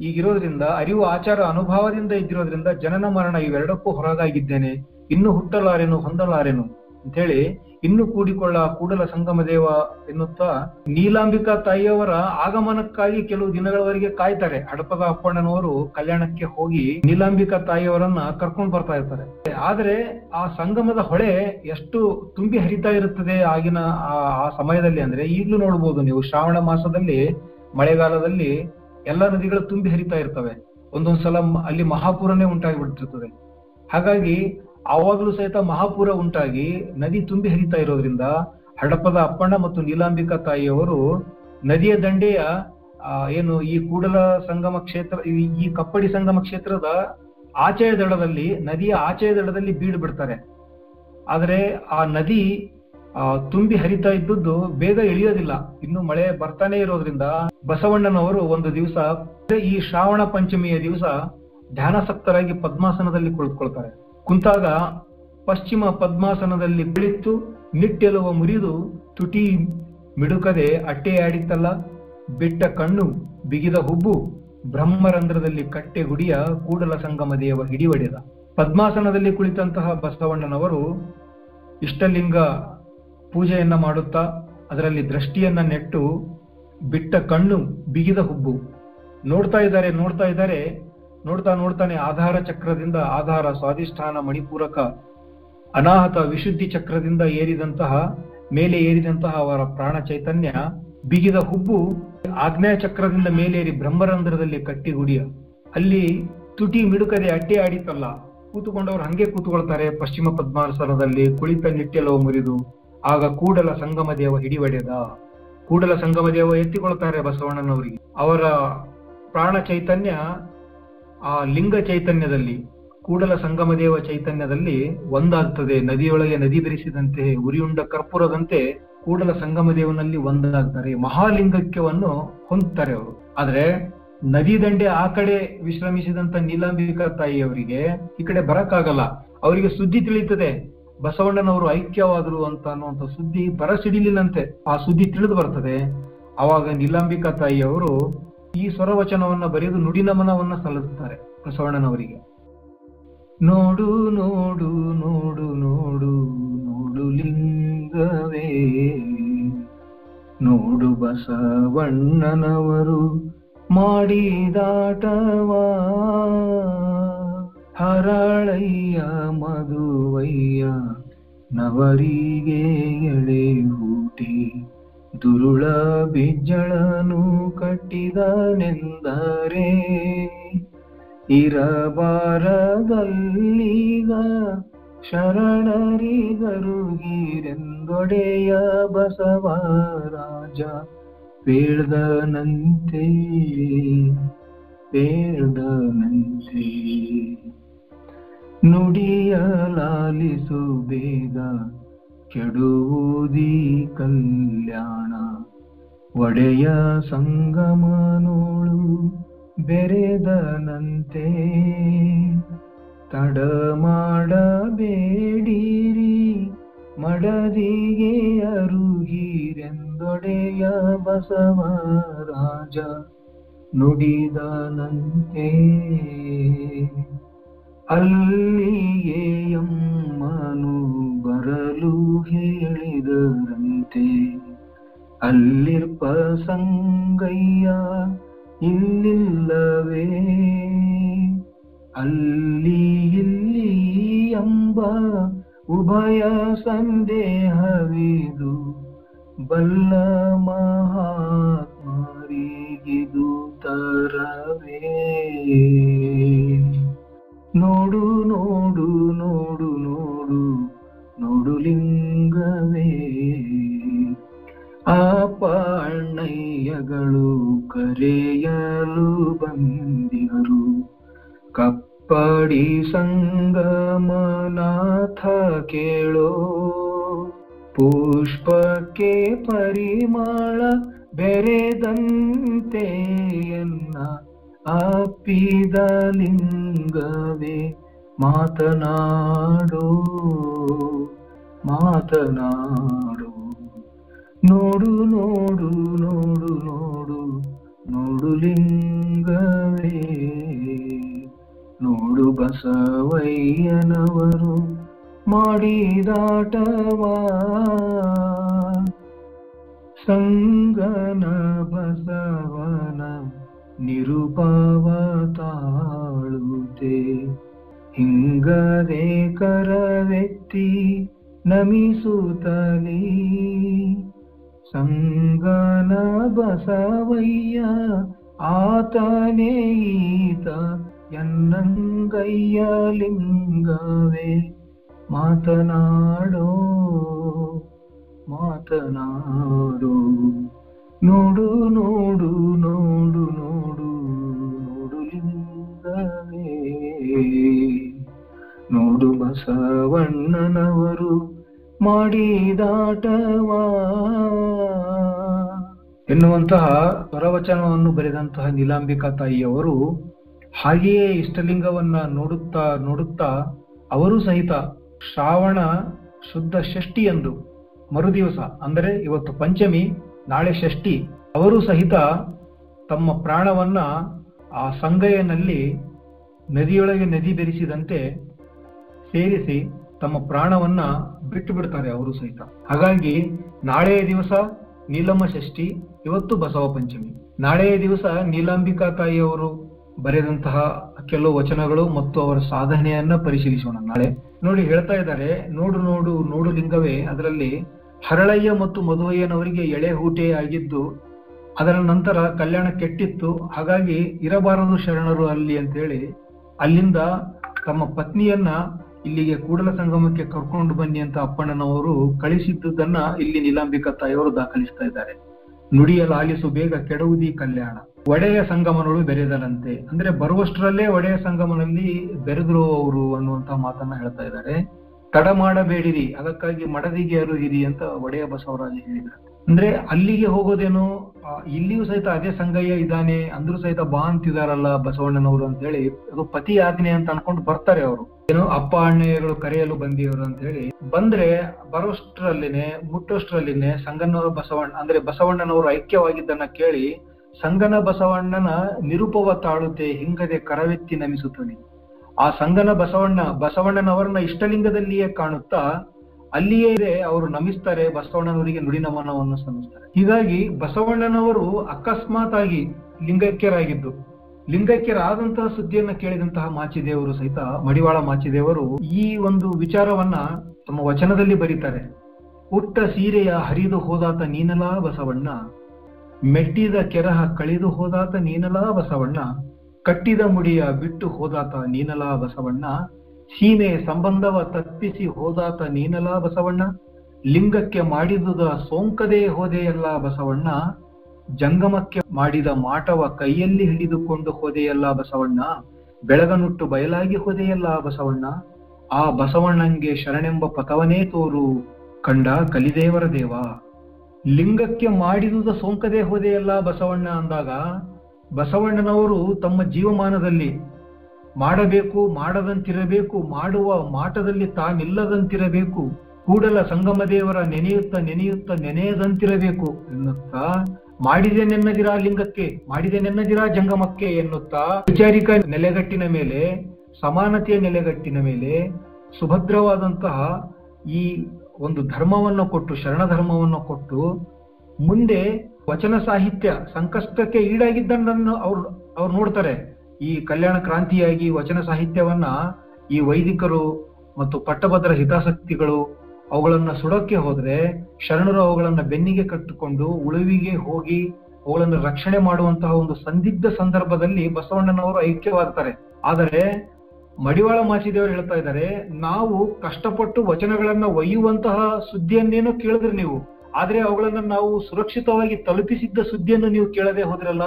ಈಗಿರೋದ್ರಿಂದ, ಅರಿವು ಆಚಾರ ಅನುಭವದಿಂದ ಇದ್ದಿರೋದ್ರಿಂದ ಜನನ ಮರಣ ಇವೆರಡಕ್ಕೂ ಹೊರಗಾಗಿದ್ದೇನೆ. ಇನ್ನು ಹುಟ್ಟಲಾರೆನು, ಹೊಂದಲಾರೆನು? ಅಂತೇಳಿ ಇನ್ನು ಕೂಡಿಕೊಳ್ಳ ಕೂಡಲ ಸಂಗಮ ದೇವ ಎನ್ನುತ್ತಾ ನೀಲಾಂಬಿಕಾ ತಾಯಿಯವರ ಆಗಮನಕ್ಕಾಗಿ ಕೆಲವು ದಿನಗಳವರೆಗೆ ಕಾಯ್ತಾರೆ. ಹಡಪದ ಅಪ್ಪಣ್ಣನವರು ಕಲ್ಯಾಣಕ್ಕೆ ಹೋಗಿ ನೀಲಾಂಬಿಕಾ ತಾಯಿಯವರನ್ನ ಕರ್ಕೊಂಡು ಬರ್ತಾ ಇರ್ತಾರೆ. ಆದ್ರೆ ಆ ಸಂಗಮದ ಹೊಳೆ ಎಷ್ಟು ತುಂಬಿ ಹರಿತಾ ಇರುತ್ತದೆ ಆಗಿನ ಆ- ಸಮಯದಲ್ಲಿ ಅಂದ್ರೆ ಈಗಲೂ ನೋಡ್ಬೋದು ನೀವು. ಶ್ರಾವಣ ಮಾಸದಲ್ಲಿ, ಮಳೆಗಾಲದಲ್ಲಿ ಎಲ್ಲಾ ನದಿಗಳು ತುಂಬಿ ಹರಿತಾ ಇರ್ತವೆ. ಒಂದೊಂದ್ಸಲ ಅಲ್ಲಿ ಮಹಾಪೂರನೇ ಉಂಟಾಗಿ ಬಿಡ್ತಿರ್ತದೆ ಹಾಗಾಗಿ ಆವಾಗಲೂ ಸಹಿತ ಮಹಾಪೂರ ಉಂಟಾಗಿ ನದಿ ತುಂಬಿ ಹರಿತಾ ಇರೋದ್ರಿಂದ ಹಡಪದ ಅಪ್ಪಣ್ಣ ಮತ್ತು ನೀಲಾಂಬಿಕಾ ತಾಯಿಯವರು ನದಿಯ ದಂಡೆಯ ಏನು ಈ ಕೂಡಲ ಸಂಗಮ ಕ್ಷೇತ್ರ, ಈ- ಕಪ್ಪಡಿ ಸಂಗಮ ಕ್ಷೇತ್ರದ ಆಚೆಯ ದಡದಲ್ಲಿ ನದಿಯ ಆಚೆಯ ದಡದಲ್ಲಿ ಬೀಡು ಬಿಡ್ತಾರೆ. ಆದರೆ ಆ ನದಿ ತುಂಬಿ ಹರಿತಾ ಇದ್ದದ್ದು ಬೇಗ ಇಳಿಯೋದಿಲ್ಲ. ಇನ್ನು ಮಳೆ ಬರ್ತಾನೆ ಇರೋದ್ರಿಂದ ಬಸವಣ್ಣನವರು ಒಂದು ದಿವಸ, ಈ ಶ್ರಾವಣ ಪಂಚಮಿಯ ದಿವಸ ಧ್ಯಾನಾಸಕ್ತರಾಗಿ ಪದ್ಮಾಸನದಲ್ಲಿ ಕುಳಿತುಕೊಳ್ತಾರೆ. ಕುಂತಾಗ ಪಶ್ಚಿಮ ಪದ್ಮಾಸನದಲ್ಲಿ ಕುಳಿತು ನಿಟ್ಟೆಲುವ ಮುರಿದು ತುಟಿ ಮಿಡುಕದೆ ಅಟ್ಟೆಯಾಡಿತ್ತಲ್ಲ ಬಿಟ್ಟ ಕಣ್ಣು, ಬಿಗಿದ ಹುಬ್ಬು, ಬ್ರಹ್ಮರಂಧ್ರದಲ್ಲಿ ಕಟ್ಟೆ ಗುಡಿಯ ಕೂಡಲ ಸಂಗಮ ದೇವ ಹಿಡಿವಡೆದ. ಪದ್ಮಾಸನದಲ್ಲಿ ಕುಳಿತಂತಹ ಬಸವಣ್ಣನವರು ಇಷ್ಟಲಿಂಗ ಪೂಜೆಯನ್ನ ಮಾಡುತ್ತಾ, ಅದರಲ್ಲಿ ದೃಷ್ಟಿಯನ್ನ ನೆಟ್ಟು, ಬಿಟ್ಟ ಕಣ್ಣು, ಬಿಗಿದ ಹುಬ್ಬು. ನೋಡ್ತಾ ಇದ್ದಾರೆ ನೋಡ್ತಾ ಇದ್ದಾರೆ ನೋಡ್ತಾ ನೋಡ್ತಾನೆ ಆಧಾರ ಚಕ್ರದಿಂದ ಆಧಾರ ಸ್ವಾಧಿಷ್ಠಾನ ಮಣಿಪೂರಕ ಅನಾಹತ ವಿಶುದ್ಧಿ ಚಕ್ರದಿಂದ ಏರಿದಂತಹ, ಮೇಲೆ ಏರಿದಂತಹ ಅವರ ಪ್ರಾಣ ಚೈತನ್ಯ, ಬಿಗಿದ ಹುಬ್ಬು ಆಗ್ನೇಯ ಚಕ್ರದಿಂದ ಮೇಲೇರಿ ಬ್ರಹ್ಮರಂಧ್ರದಲ್ಲಿ ಕಟ್ಟಿಗುಡಿಯ ಅಲ್ಲಿ ತುಟಿ ಮಿಡುಕದೆ ಅಡ್ಡೆ ಆಡಿತಲ್ಲ. ಕೂತುಕೊಂಡವರು ಹಂಗೆ ಕೂತ್ಕೊಳ್ತಾರೆ ಪಶ್ಚಿಮ ಪದ್ಮಾಸನದಲ್ಲಿ ಕುಳಿತ ನಿಟ್ಟೆಲೋ ಮುರಿದು. ಆಗ ಕೂಡಲ ಸಂಗಮ ದೇವ ಹಿಡಿವಡೆದ. ಕೂಡಲ ಸಂಗಮ ದೇವ ಎತ್ತಿಕೊಳ್ತಾರೆ ಬಸವಣ್ಣನವರಿಗೆ. ಅವರ ಪ್ರಾಣ ಚೈತನ್ಯ ಆ ಲಿಂಗ ಚೈತನ್ಯದಲ್ಲಿ, ಕೂಡಲ ಸಂಗಮದೇವ ಚೈತನ್ಯದಲ್ಲಿ ಒಂದಾಗ್ತದೆ. ನದಿಯೊಳಗೆ ನದಿ ಬೆರೆಸಿದಂತೆ, ಉರಿಯುಂಡ ಕರ್ಪೂರದಂತೆ ಕೂಡಲ ಸಂಗಮದೇವನಲ್ಲಿ ಒಂದಾಗ್ತಾರೆ. ಮಹಾಲಿಂಗಕ್ಯವನ್ನು ಹೊಂದ್ತಾರೆ ಅವರು. ಆದ್ರೆ, ನದಿ ದಂಡೆ ಆ ಕಡೆ ವಿಶ್ರಮಿಸಿದಂತ ನೀಲಾಂಬಿಕಾ ತಾಯಿಯವರಿಗೆ ಈ ಕಡೆ ಬರಕ್ಕಾಗಲ್ಲ. ಅವರಿಗೆ ಸುದ್ದಿ ತಿಳಿಯುತ್ತದೆ. ಬಸವಣ್ಣನವರು ಐಕ್ಯವಾದರು ಅಂತ ಅನ್ನುವಂತ ಸುದ್ದಿ ಬರಸಿಡಿಲಿಲ್ಲಂತೆ. ಆ ಸುದ್ದಿ ತಿಳಿದು ಬರ್ತದೆ. ಅವಾಗ ನೀಲಾಂಬಿಕಾ ತಾಯಿಯವರು ಈ ಸ್ವರವಚನವನ್ನ ಬರೆದು ನುಡಿನಮನವನ್ನ ಸಲ್ಲಿಸುತ್ತಾರೆ ಬಸವಣ್ಣನವರಿಗೆ. ನೋಡು ನೋಡು ನೋಡು ನೋಡು ನೋಡು ಲಿಂಗವೇ. ನೋಡು ಬಸವಣ್ಣನವರು ಮಾಡಿದಾಟವಾ. ಹರಳಯ್ಯ ಮಧುವಯ್ಯ ನವರಿಗೆ ಎಳೆ ಹೂಟಿ. ದುರುಳ ಬಿಜ್ಜಳನು ಕಟ್ಟಿದನೆಂದರೆ ಇರಬಾರದಲ್ಲೀಗ ಶರಣರಿಗರುಗಿರೆಂದೊಡೆಯ ಬಸವರಾಜ ಪೇಳ್ದನಂತೆ ನುಡಿಯ ಲಾಲಿಸು ಬೇಗ ಕೆಡುವುದಿ ಕಲ್ಯಾಣ ಒಡೆಯ ಸಂಗಮನೋಳು ಬೆರೆದನಂತೆ. ತಡ ಮಾಡಬೇಡಿರಿ ಮಡದಿಗೆ ಅರುಗಿರೆಂದೊಡೆಯ ಬಸವರಾಜ ನುಡಿದನಂತೆ. ಅಲ್ಲಿಯೇ ಯಮ್ಮನು ಬರಲು ಹೇಳಿದರಂತೆ ಅಲ್ಲಿರ್ಪ ಸಂಗಯ್ಯ, ಇಲ್ಲಿಲ್ಲವೇ? ಅಲ್ಲಿ ಇಲ್ಲಿ ಎಂಬ ಉಭಯ ಸಂದೇಹವಿದು, ಬಲ್ಲ ಮಹಾತ್ಮರಿಗಿದು ತರವೇ? ನೋಡು ನೋಡು ನೋಡು ನೋಡು ನೋಡು ಆ ಪಾಣಯ್ಯಗಳು ಕರೆಯಲು ಬಂದಿವರು. ಕಪ್ಪಡಿ ಸಂಗಮನಾಥ ಕೇಳೋ, ಪುಷ್ಪಕ್ಕೆ ಪರಿಮಳ ಬೆರೆದಂತೆ ಎನ್ನ ಅಪ್ಪಿದ ಲಿಂಗವೇ ಮಾತನಾಡೋ. ಮಾತನಾಡು, ನೋಡು ನೋಡು ನೋಡು ನೋಡು ನೋಡು ಲಿಂಗವೇ, ನೋಡು ಬಸವಯ್ಯನವರು ಮಾಡಿದಾಟವಾ, ಸಂಗನ ಬಸವನ ನಿರುಪವ ಹಿಂಗದೆ ಕರವೆತ್ತಿ ನಮಿಸುತ್ತಲೀ. ಸಂಗನ ಬಸವಯ್ಯ ಆತನೇ ಈತ, ಎನ್ನಂಗಯ್ಯ ಲಿಂಗವೇ. ಮಾತನಾಡೋ ಮಾತನಾಡೋ. ನೋಡು ನೋಡು ನೋಡು ನೋಡು ನೋಡು ಲಿಂಗವೇ. ನೋಡು ಬಸವಣ್ಣನವರು ಮಾಡಿದಾಟವಾ? ಎನ್ನುವಂತಹ ಸ್ವರವಚನವನ್ನು ಬರೆದಂತಹ ನೀಲಾಂಬಿಕಾ ತಾಯಿಯವರು ಹಾಗೆಯೇ ಇಷ್ಟಲಿಂಗವನ್ನ ನೋಡುತ್ತಾ ನೋಡುತ್ತಾ ಅವರು ಸಹಿತ ಶ್ರಾವಣ ಶುದ್ಧ ಷಷ್ಠಿಯಂದು ಮರುದಿವಸ, ಅಂದರೆ ಇವತ್ತು ಪಂಚಮಿ, ನಾಳೆ ಷಷ್ಠಿ, ಅವರು ಸಹಿತ ತಮ್ಮ ಪ್ರಾಣವನ್ನ ಆ ಸಂಗಯ್ಯನಲ್ಲಿ ನದಿಯೊಳಗೆ ನದಿ ಬೆರೆಸಿದಂತೆ ಸೇರಿಸಿ ತಮ್ಮ ಪ್ರಾಣವನ್ನ ಬಿಟ್ಟು ಬಿಡ್ತಾರೆ ಅವರು ಸಹಿತ. ಹಾಗಾಗಿ ನಾಳೆಯ ದಿವಸ ನೀಲಮ್ಮ ಷಷ್ಠಿ, ಇವತ್ತು ಬಸವ ಪಂಚಮಿ. ನಾಳೆಯ ದಿವಸ ನೀಲಾಂಬಿಕಾ ತಾಯಿಯವರು ಬರೆದಂತಹ ಕೆಲವು ವಚನಗಳು ಮತ್ತು ಅವರ ಸಾಧನೆಯನ್ನ ಪರಿಶೀಲಿಸೋಣ. ನಾಳೆ ನೋಡಿ ಹೇಳ್ತಾ ಇದ್ದಾರೆ, ನೋಡು ನೋಡು ನೋಡು ಲಿಂಗವೇ, ಅದರಲ್ಲಿ ಹರಳಯ್ಯ ಮತ್ತು ಮಧುವಯ್ಯನವರಿಗೆ ಎಳೆ ಹೂಟೆ ಆಗಿದ್ದು, ಅದರ ನಂತರ ಕಲ್ಯಾಣ ಕೆಟ್ಟಿತ್ತು. ಹಾಗಾಗಿ ಇರಬಾರದು ಶರಣರು ಅಲ್ಲಿ ಅಂತ ಹೇಳಿ ಅಲ್ಲಿಂದ ತಮ್ಮ ಪತ್ನಿಯನ್ನ ಇಲ್ಲಿಗೆ ಕೂಡಲ ಸಂಗಮಕ್ಕೆ ಕರ್ಕೊಂಡು ಬನ್ನಿ ಅಂತ ಅಪ್ಪಣ್ಣನವರು ಕಳಿಸಿದ್ದುದನ್ನ ಇಲ್ಲಿ ನಿಲಾಂಬಿಕ ತಾಯಿಯವರು ದಾಖಲಿಸ್ತಾ ಇದ್ದಾರೆ. ನುಡಿಯ ಲಾಲಿಸು ಬೇಗ ಕೆಡುವುದಿ ಕಲ್ಯಾಣ. ಒಡೆಯ ಸಂಗಮನಗಳು ಬೆರೆದರಂತೆ ಅಂದ್ರೆ ಬರುವಷ್ಟರಲ್ಲೇ ಒಡೆಯ ಸಂಗಮನಲ್ಲಿ ಬೆರೆದ್ರು ಅವರು ಅನ್ನುವಂತ ಮಾತನ್ನ ಹೇಳ್ತಾ ಇದ್ದಾರೆ. ತಡ ಮಾಡಬೇಡಿರಿ, ಅದಕ್ಕಾಗಿ ಮಡದಿಗೆ ಅರುಹಿರಿ ಅಂತ ಒಡೆಯ ಬಸವರಾಜ ಹೇಳಿದ್ದಾರೆ. ಅಂದ್ರೆ ಅಲ್ಲಿಗೆ ಹೋಗೋದೇನು ಇಲ್ಲಿಯೂ ಸಹಿತ ಅದೇ ಸಂಗಯ್ಯ ಇದ್ದಾನೆ, ಅಂದ್ರೂ ಸಹಿತ ಬಾ ಅಂತಿದಾರಲ್ಲ ಬಸವಣ್ಣನವರು ಅಂತ ಹೇಳಿ ಅದು ಪತಿ ಆಜ್ಞೆ ಅಂತ ಅನ್ಕೊಂಡು ಬರ್ತಾರೆ ಅವರು. ಏನು ಅಪ್ಪ ಅಣ್ಣಯ್ಯಗಳು ಕರೆಯಲು ಬಂದಿಯವರು ಅಂತ ಹೇಳಿ ಬಂದ್ರೆ ಬರೋಷ್ಟ್ರಲ್ಲಿನೇ, ಮುಟ್ಟೋಷ್ಟ್ರಲ್ಲಿನೇ ಸಂಗನವರು ಬಸವಣ್ಣ, ಅಂದ್ರೆ ಬಸವಣ್ಣನವರು ಐಕ್ಯವಾಗಿದ್ದನ್ನ ಕೇಳಿ, ಸಂಗನ ಬಸವಣ್ಣನ ನಿರುಪವ ತಾಳುತ್ತೆ, ಹಿಂಗದೆ ಕರವೆತ್ತಿ ನಮಿಸುತ್ತಾನೆ ಆ ಸಂಗನ ಬಸವಣ್ಣ, ಬಸವಣ್ಣನವರನ್ನ ಇಷ್ಟಲಿಂಗದಲ್ಲಿಯೇ ಕಾಣುತ್ತಾ ಅಲ್ಲಿಯೇ ಇದೆ, ಅವರು ನಮಿಸ್ತಾರೆ, ಬಸವಣ್ಣನವರಿಗೆ ನುಡಿ ನಮನವನ್ನು ಸಲ್ಲಿಸ್ತಾರೆ. ಹೀಗಾಗಿ ಬಸವಣ್ಣನವರು ಅಕಸ್ಮಾತ್ ಆಗಿ ಲಿಂಗೈಕ್ಯರಾಗಿದ್ದು. ಲಿಂಗೈಕ್ಯರಾದಂತಹ ಸುದ್ದಿಯನ್ನ ಕೇಳಿದಂತಹ ಮಾಚಿದೇವರು ಸಹಿತ, ಮಡಿವಾಳ ಮಾಚಿದೇವರು ಈ ಒಂದು ವಿಚಾರವನ್ನ ತಮ್ಮ ವಚನದಲ್ಲಿ ಬರೀತಾರೆ. ಉಟ್ಟ ಸೀರೆಯ ಹರಿದು ಹೋದಾತ ನೀನಲಾ ಬಸವಣ್ಣ, ಮೆಟ್ಟಿದ ಕೆರಹ ಕಳೆದು ಹೋದಾತ ನೀನಲಾ ಬಸವಣ್ಣ, ಕಟ್ಟಿದ ಮುಡಿಯ ಬಿಟ್ಟು ಹೋದಾತ ನೀನಲಾ ಬಸವಣ್ಣ ಸೀಮೆ ಸಂಬಂಧವ ತಪ್ಪಿಸಿ ಹೋದಾತ ನೀನಲಾ ಬಸವಣ್ಣ? ಲಿಂಗಕ್ಕೆ ಮಾಡಿದುದ ಸೋಂಕದೇ ಹೋದೆಯಲ್ಲ ಬಸವಣ್ಣ? ಜಂಗಮಕ್ಕೆ ಮಾಡಿದ ಮಾಟವ ಕೈಯಲ್ಲಿ ಹಿಡಿದುಕೊಂಡು ಹೋದೆಯಲ್ಲ ಬಸವಣ್ಣ? ಬೆಳಗನುಟ್ಟು ಬಯಲಾಗಿ ಹೋದೆಯಲ್ಲ ಬಸವಣ್ಣ? ಆ ಬಸವಣ್ಣಂಗೆ ಶರಣೆಂಬ ಪಥವನೇ ತೋರು, ಕಂಡ ಕಲಿದೇವರ ದೇವ. ಲಿಂಗಕ್ಕೆ ಮಾಡಿದುದ ಸೋಂಕದೇ ಹೋದೆಯಲ್ಲ ಬಸವಣ್ಣ ಅಂದಾಗ, ಬಸವಣ್ಣನವರು ತಮ್ಮ ಜೀವಮಾನದಲ್ಲಿ ಮಾಡಬೇಕು, ಮಾಡದಂತಿರಬೇಕು, ಮಾಡುವ ಮಾಟದಲ್ಲಿ ತಾನಿಲ್ಲದಂತಿರಬೇಕು, ಕೂಡಲ ಸಂಗಮದೇವರ ನೆನೆಯುತ್ತ ನೆನೆಯುತ್ತ ನೆನೆಯದಂತಿರಬೇಕು ಎನ್ನುತ್ತಾ, ಮಾಡಿದೆ ನೆನ್ನದಿರಾ ಲಿಂಗಕ್ಕೆ, ಮಾಡಿದೆ ನೆನ್ನದಿರಾ ಜಂಗಮಕ್ಕೆ ಎನ್ನುತ್ತಾ, ವೈಚಾರಿಕ ನೆಲೆಗಟ್ಟಿನ ಮೇಲೆ, ಸಮಾನತೆಯ ನೆಲೆಗಟ್ಟಿನ ಮೇಲೆ ಸುಭದ್ರವಾದಂತಹ ಈ ಒಂದು ಧರ್ಮವನ್ನು ಕೊಟ್ಟು ಶರಣ ಧರ್ಮವನ್ನು ಕೊಟ್ಟು, ಮುಂದೆ ವಚನ ಸಾಹಿತ್ಯ ಸಂಕಷ್ಟಕ್ಕೆ ಈಡಾಗಿದ್ದನ್ನು ಅವ್ರು ಅವ್ರು ನೋಡ್ತಾರೆ. ಈ ಕಲ್ಯಾಣ ಕ್ರಾಂತಿಯಾಗಿ ವಚನ ಸಾಹಿತ್ಯವನ್ನ ಈ ವೈದಿಕರು ಮತ್ತು ಪಟ್ಟಭದ್ರ ಹಿತಾಸಕ್ತಿಗಳು ಅವುಗಳನ್ನ ಸುಡಕ್ಕೆ ಹೋದ್ರೆ ಶರಣರು ಅವುಗಳನ್ನ ಬೆನ್ನಿಗೆ ಕಟ್ಟಿಕೊಂಡು ಉಳುವಿಗೆ ಹೋಗಿ ಅವುಗಳನ್ನು ರಕ್ಷಣೆ ಮಾಡುವಂತಹ ಒಂದು ಸಂದಿಗ್ಧ ಸಂದರ್ಭದಲ್ಲಿ ಬಸವಣ್ಣನವರು ಐಕ್ಯವಾಗ್ತಾರೆ. ಆದರೆ ಮಡಿವಾಳ ಮಾಚಿದೇವರು ಹೇಳ್ತಾ ಇದ್ದಾರೆ, ನಾವು ಕಷ್ಟಪಟ್ಟು ವಚನಗಳನ್ನ ಒಯ್ಯುವಂತಹ ಸುದ್ದಿಯನ್ನೇನೋ ಕೇಳಿದ್ರೆ ನೀವು. ಆದ್ರೆ ಅವುಗಳನ್ನ ನಾವು ಸುರಕ್ಷಿತವಾಗಿ ತಲುಪಿಸಿದ್ದ ಸುದ್ದಿಯನ್ನು ನೀವು ಕೇಳದೆ ಹೋದ್ರಲ್ಲ?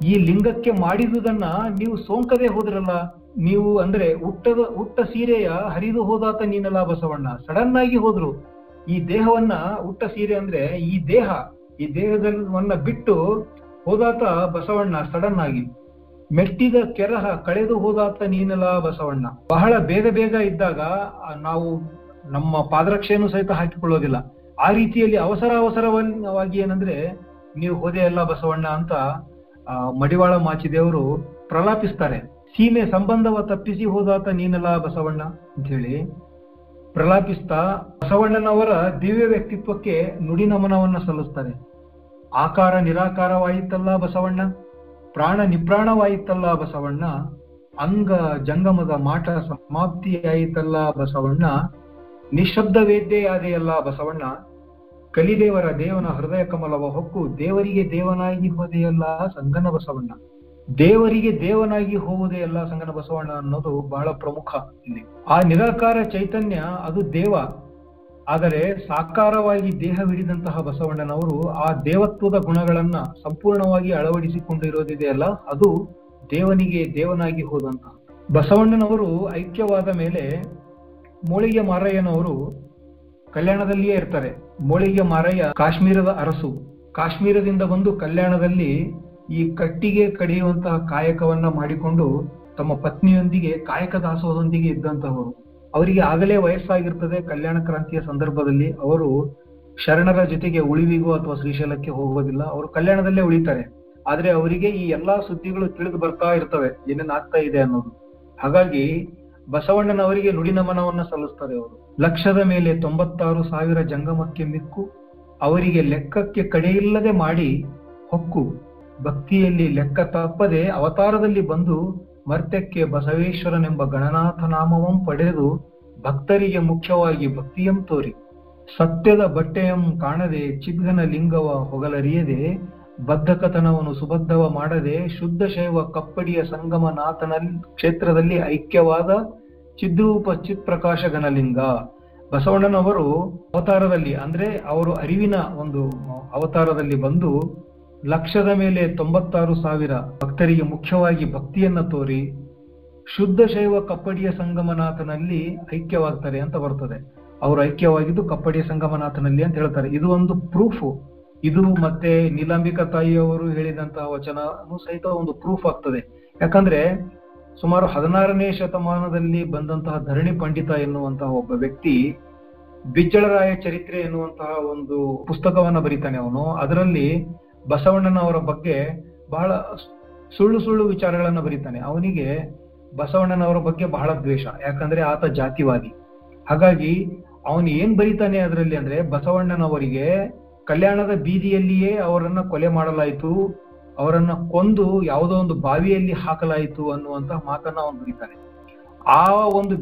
ಈ ಲಿಂಗಕ್ಕೆ ಮಾಡಿದುದನ್ನ ನೀವು ಸೋಂಕದೆ ಹೋದ್ರಲ್ಲ? ನೀವು ಅಂದ್ರೆ ಹುಟ್ಟದ, ಹುಟ್ಟ ಸೀರೆಯ ಹರಿದು ಹೋದಾತ ನೀನಲ್ಲ ಬಸವಣ್ಣ ಸಡನ್ ಆಗಿ ಹೋದ್ರು. ಈ ದೇಹವನ್ನ ಹುಟ್ಟ ಸೀರೆ ಅಂದ್ರೆ ಈ ದೇಹ, ಈ ದೇಹದನ್ನ ಬಿಟ್ಟು ಹೋದಾತ ಬಸವಣ್ಣ ಸಡನ್ ಆಗಿ. ಮೆಟ್ಟಿದ ಕೆರಹ ಕಳೆದು ಹೋದಾತ ನೀನಲ್ಲ ಬಸವಣ್ಣ. ಬಹಳ ಬೇಗ ಬೇಗ ಇದ್ದಾಗ ನಾವು ನಮ್ಮ ಪಾದರಕ್ಷೆಯನ್ನು ಸಹಿತ ಹಾಕಿಕೊಳ್ಳೋದಿಲ್ಲ. ಆ ರೀತಿಯಲ್ಲಿ ಅವಸರ ಅವಸರವಾಗಿ ಏನಂದ್ರೆ, ನೀವು ಹೋದೆ ಅಲ್ಲ ಬಸವಣ್ಣ ಅಂತ ಮಡಿವಾಳ ಮಾಚಿದೇವರು ಪ್ರಲಾಪಿಸ್ತಾರೆ, ಸೀಮೆ ಸಂಬಂಧವ ತಪ್ಪಿಸಿ ಹೋದಾತ ನೀನಲ್ಲ ಬಸವಣ್ಣ ಅಂತ ಹೇಳಿ ಪ್ರಲಾಪಿಸ್ತಾ ಬಸವಣ್ಣನವರ ದಿವ್ಯ ವ್ಯಕ್ತಿತ್ವಕ್ಕೆ ನುಡಿ ನಮನವನ್ನ ಸಲ್ಲಿಸ್ತಾರೆ. ಆಕಾರ ನಿರಾಕಾರವಾಯಿತಲ್ಲ ಬಸವಣ್ಣ, ಪ್ರಾಣ ನಿಪ್ರಾಣವಾಯಿತಲ್ಲ ಬಸವಣ್ಣ, ಅಂಗ ಜಂಗಮದ ಮಾಟ ಸಮಾಪ್ತಿಯಾಯಿತಲ್ಲ ಬಸವಣ್ಣ ನಿಶಬ್ದ ವೇದ್ಯೆಯಾದೆಯಲ್ಲ ಬಸವಣ್ಣ ಕಲಿದೇವರ ದೇವನ ಹೃದಯ ಕಮಲವ ಹೊಕ್ಕು, ದೇವರಿಗೆ ದೇವನಾಗಿ ಹೋದೆಯಲ್ಲ ಸಂಗನ ಬಸವಣ್ಣ. ದೇವರಿಗೆ ದೇವನಾಗಿ ಹೋಗುವುದೇ ಎಲ್ಲ ಸಂಗನ ಬಸವಣ್ಣ ಅನ್ನೋದು ಬಹಳ ಪ್ರಮುಖ ಇಲ್ಲಿ. ಆ ನಿರಾಕಾರ ಚೈತನ್ಯ ಅದು ದೇವ. ಆದರೆ ಸಾಕಾರವಾಗಿ ದೇಹವಿಡಿದಂತಹ ಬಸವಣ್ಣನವರು ಆ ದೇವತ್ವದ ಗುಣಗಳನ್ನ ಸಂಪೂರ್ಣವಾಗಿ ಅಳವಡಿಸಿಕೊಂಡಿರೋದಿದೆಯಲ್ಲ ಅದು ದೇವನಿಗೆ ದೇವನಾಗಿ ಹೋದಂತ. ಬಸವಣ್ಣನವರು ಐಕ್ಯವಾದ ಮೇಲೆ ಮೋಳಿಗೆ ಮಾರಯ್ಯನವರು ಕಲ್ಯಾಣದಲ್ಲಿಯೇ ಇರ್ತಾರೆ. ಮೋಳಿಗೆ ಮಾರಯ್ಯ ಕಾಶ್ಮೀರದ ಅರಸು. ಕಾಶ್ಮೀರದಿಂದ ಬಂದು ಕಲ್ಯಾಣದಲ್ಲಿ ಈ ಕಟ್ಟಿಗೆ ಕಡಿಯುವಂತಹ ಕಾಯಕವನ್ನ ಮಾಡಿಕೊಂಡು ತಮ್ಮ ಪತ್ನಿಯೊಂದಿಗೆ, ಕಾಯಕ ದಾಸೋಹದೊಂದಿಗೆ ಇದ್ದಂತಹವರು. ಅವರಿಗೆ ಆಗಲೇ ವಯಸ್ಸಾಗಿರ್ತದೆ ಕಲ್ಯಾಣ ಕ್ರಾಂತಿಯ ಸಂದರ್ಭದಲ್ಲಿ. ಅವರು ಶರಣರ ಜೊತೆಗೆ ಉಳಿವಿಗೂ ಅಥವಾ ಶ್ರೀಶೈಲಕ್ಕೆ ಹೋಗೋದಿಲ್ಲ ಅವರು ಕಲ್ಯಾಣದಲ್ಲೇ ಉಳಿತಾರೆ. ಆದ್ರೆ ಅವರಿಗೆ ಈ ಎಲ್ಲಾ ಸುದ್ದಿಗಳು ತಿಳಿದು ಬರ್ತಾ ಇರ್ತವೆ. ಏನೇನ್ ಆಗ್ತಾ ಇದೆ ಅನ್ನೋದು. ಹಾಗಾಗಿ ಬಸವಣ್ಣನವರಿಗೆ ನುಡಿ ನಮನವನ್ನ ಸಲ್ಲಿಸ್ತಾರೆ ಅವರು. ಲಕ್ಷದ ಮೇಲೆ ತೊಂಬತ್ತಾರು ಸಾವಿರ ಜಂಗಮಕ್ಕೆ ಮಿಕ್ಕು, ಅವರಿಗೆ ಲೆಕ್ಕಕ್ಕೆ ಕಡೆಯಿಲ್ಲದೆ ಮಾಡಿ ಹೊಕ್ಕು. ಭಕ್ತಿಯಲ್ಲಿ ಲೆಕ್ಕ ತಪ್ಪದೆ ಅವತಾರದಲ್ಲಿ ಬಂದು ಮರ್ತ್ಯಕ್ಕೆ ಬಸವೇಶ್ವರನೆಂಬ ಗಣನಾಥ ನಾಮವಂ ಪಡೆದು ಭಕ್ತರಿಗೆ ಮುಖ್ಯವಾಗಿ ಭಕ್ತಿಯಂ ತೋರಿ. ಸತ್ಯದ ಬಟ್ಟೆಯಂ ಕಾಣದೆ ಚಿದ್ಗನ ಲಿಂಗವ ಹೊಗಲರಿಯದೆ ಬದ್ಧಕತನವನ್ನು ಸುಬದ್ಧವ ಮಾಡದೆ ಶುದ್ಧ ಶೈವ ಕಪ್ಪಡಿಯ ಸಂಗಮನಾಥನ ಕ್ಷೇತ್ರದಲ್ಲಿ ಐಕ್ಯವಾದ ಚಿದ್ರೂಪ ಚಿತ್ ಘನಲಿಂಗ ಬಸವಣ್ಣನವರು ಅವತಾರದಲ್ಲಿ, ಅಂದ್ರೆ ಅವರು ಅರಿವಿನ ಒಂದು ಅವತಾರದಲ್ಲಿ ಬಂದು ಲಕ್ಷದ ಮೇಲೆ ತೊಂಬತ್ತಾರು ಸಾವಿರ ಭಕ್ತರಿಗೆ ಮುಖ್ಯವಾಗಿ ಭಕ್ತಿಯನ್ನ ತೋರಿ ಶುದ್ಧ ಶೈವ ಕಪ್ಪಡಿಯ ಸಂಗಮನಾಥನಲ್ಲಿ ಐಕ್ಯವಾಗ್ತಾರೆ ಅಂತ ಬರ್ತದೆ. ಅವರು ಐಕ್ಯವಾಗಿದ್ದು ಕಪ್ಪಡಿಯ ಸಂಗಮನಾಥನಲ್ಲಿ ಅಂತ ಹೇಳ್ತಾರೆ. ಇದು ಒಂದು ಪ್ರೂಫ್ ಇದು ಮತ್ತೆ ನೀಲಾಂಬಿಕಾ ತಾಯಿಯವರು ಹೇಳಿದಂತಹ ವಚನನು ಸಹಿತ ಒಂದು ಪ್ರೂಫ್ ಆಗ್ತದೆ. ಯಾಕಂದ್ರೆ ಸುಮಾರು ಹದಿನಾರನೇ ಶತಮಾನದಲ್ಲಿ ಬಂದಂತಹ ಧರಣಿ ಪಂಡಿತ ಎನ್ನುವಂತಹ ಒಬ್ಬ ವ್ಯಕ್ತಿ ಬಿಜ್ಜಳರಾಯ ಚರಿತ್ರೆ ಎನ್ನುವಂತಹ ಒಂದು ಪುಸ್ತಕವನ್ನ ಬರೀತಾನೆ ಅವನು. ಅದರಲ್ಲಿ ಬಸವಣ್ಣನವರ ಬಗ್ಗೆ ಬಹಳ ಸುಳ್ಳು ಸುಳ್ಳು ವಿಚಾರಗಳನ್ನ ಬರೀತಾನೆ. ಅವನಿಗೆ ಬಸವಣ್ಣನವರ ಬಗ್ಗೆ ಬಹಳ ದ್ವೇಷ. ಯಾಕಂದ್ರೆ ಆತ ಜಾತಿವಾದಿ. ಹಾಗಾಗಿ ಅವನು ಏನ್ ಬರೀತಾನೆ ಅದರಲ್ಲಿ ಅಂದ್ರೆ ಬಸವಣ್ಣನವರಿಗೆ ಕಲ್ಯಾಣದ ಬೀದಿಯಲ್ಲಿಯೇ ಅವರನ್ನ ಕೊಲೆ ಮಾಡಲಾಯಿತು, ಅವರನ್ನ ಕೊಂದು ಯಾವುದೋ ಒಂದು ಬಾವಿಯಲ್ಲಿ ಹಾಕಲಾಯಿತು ಅನ್ನುವಂತಹ ಮಾತನ್ನ ಅವನು ಬರೀತಾನೆ. ಆ ಒಂದು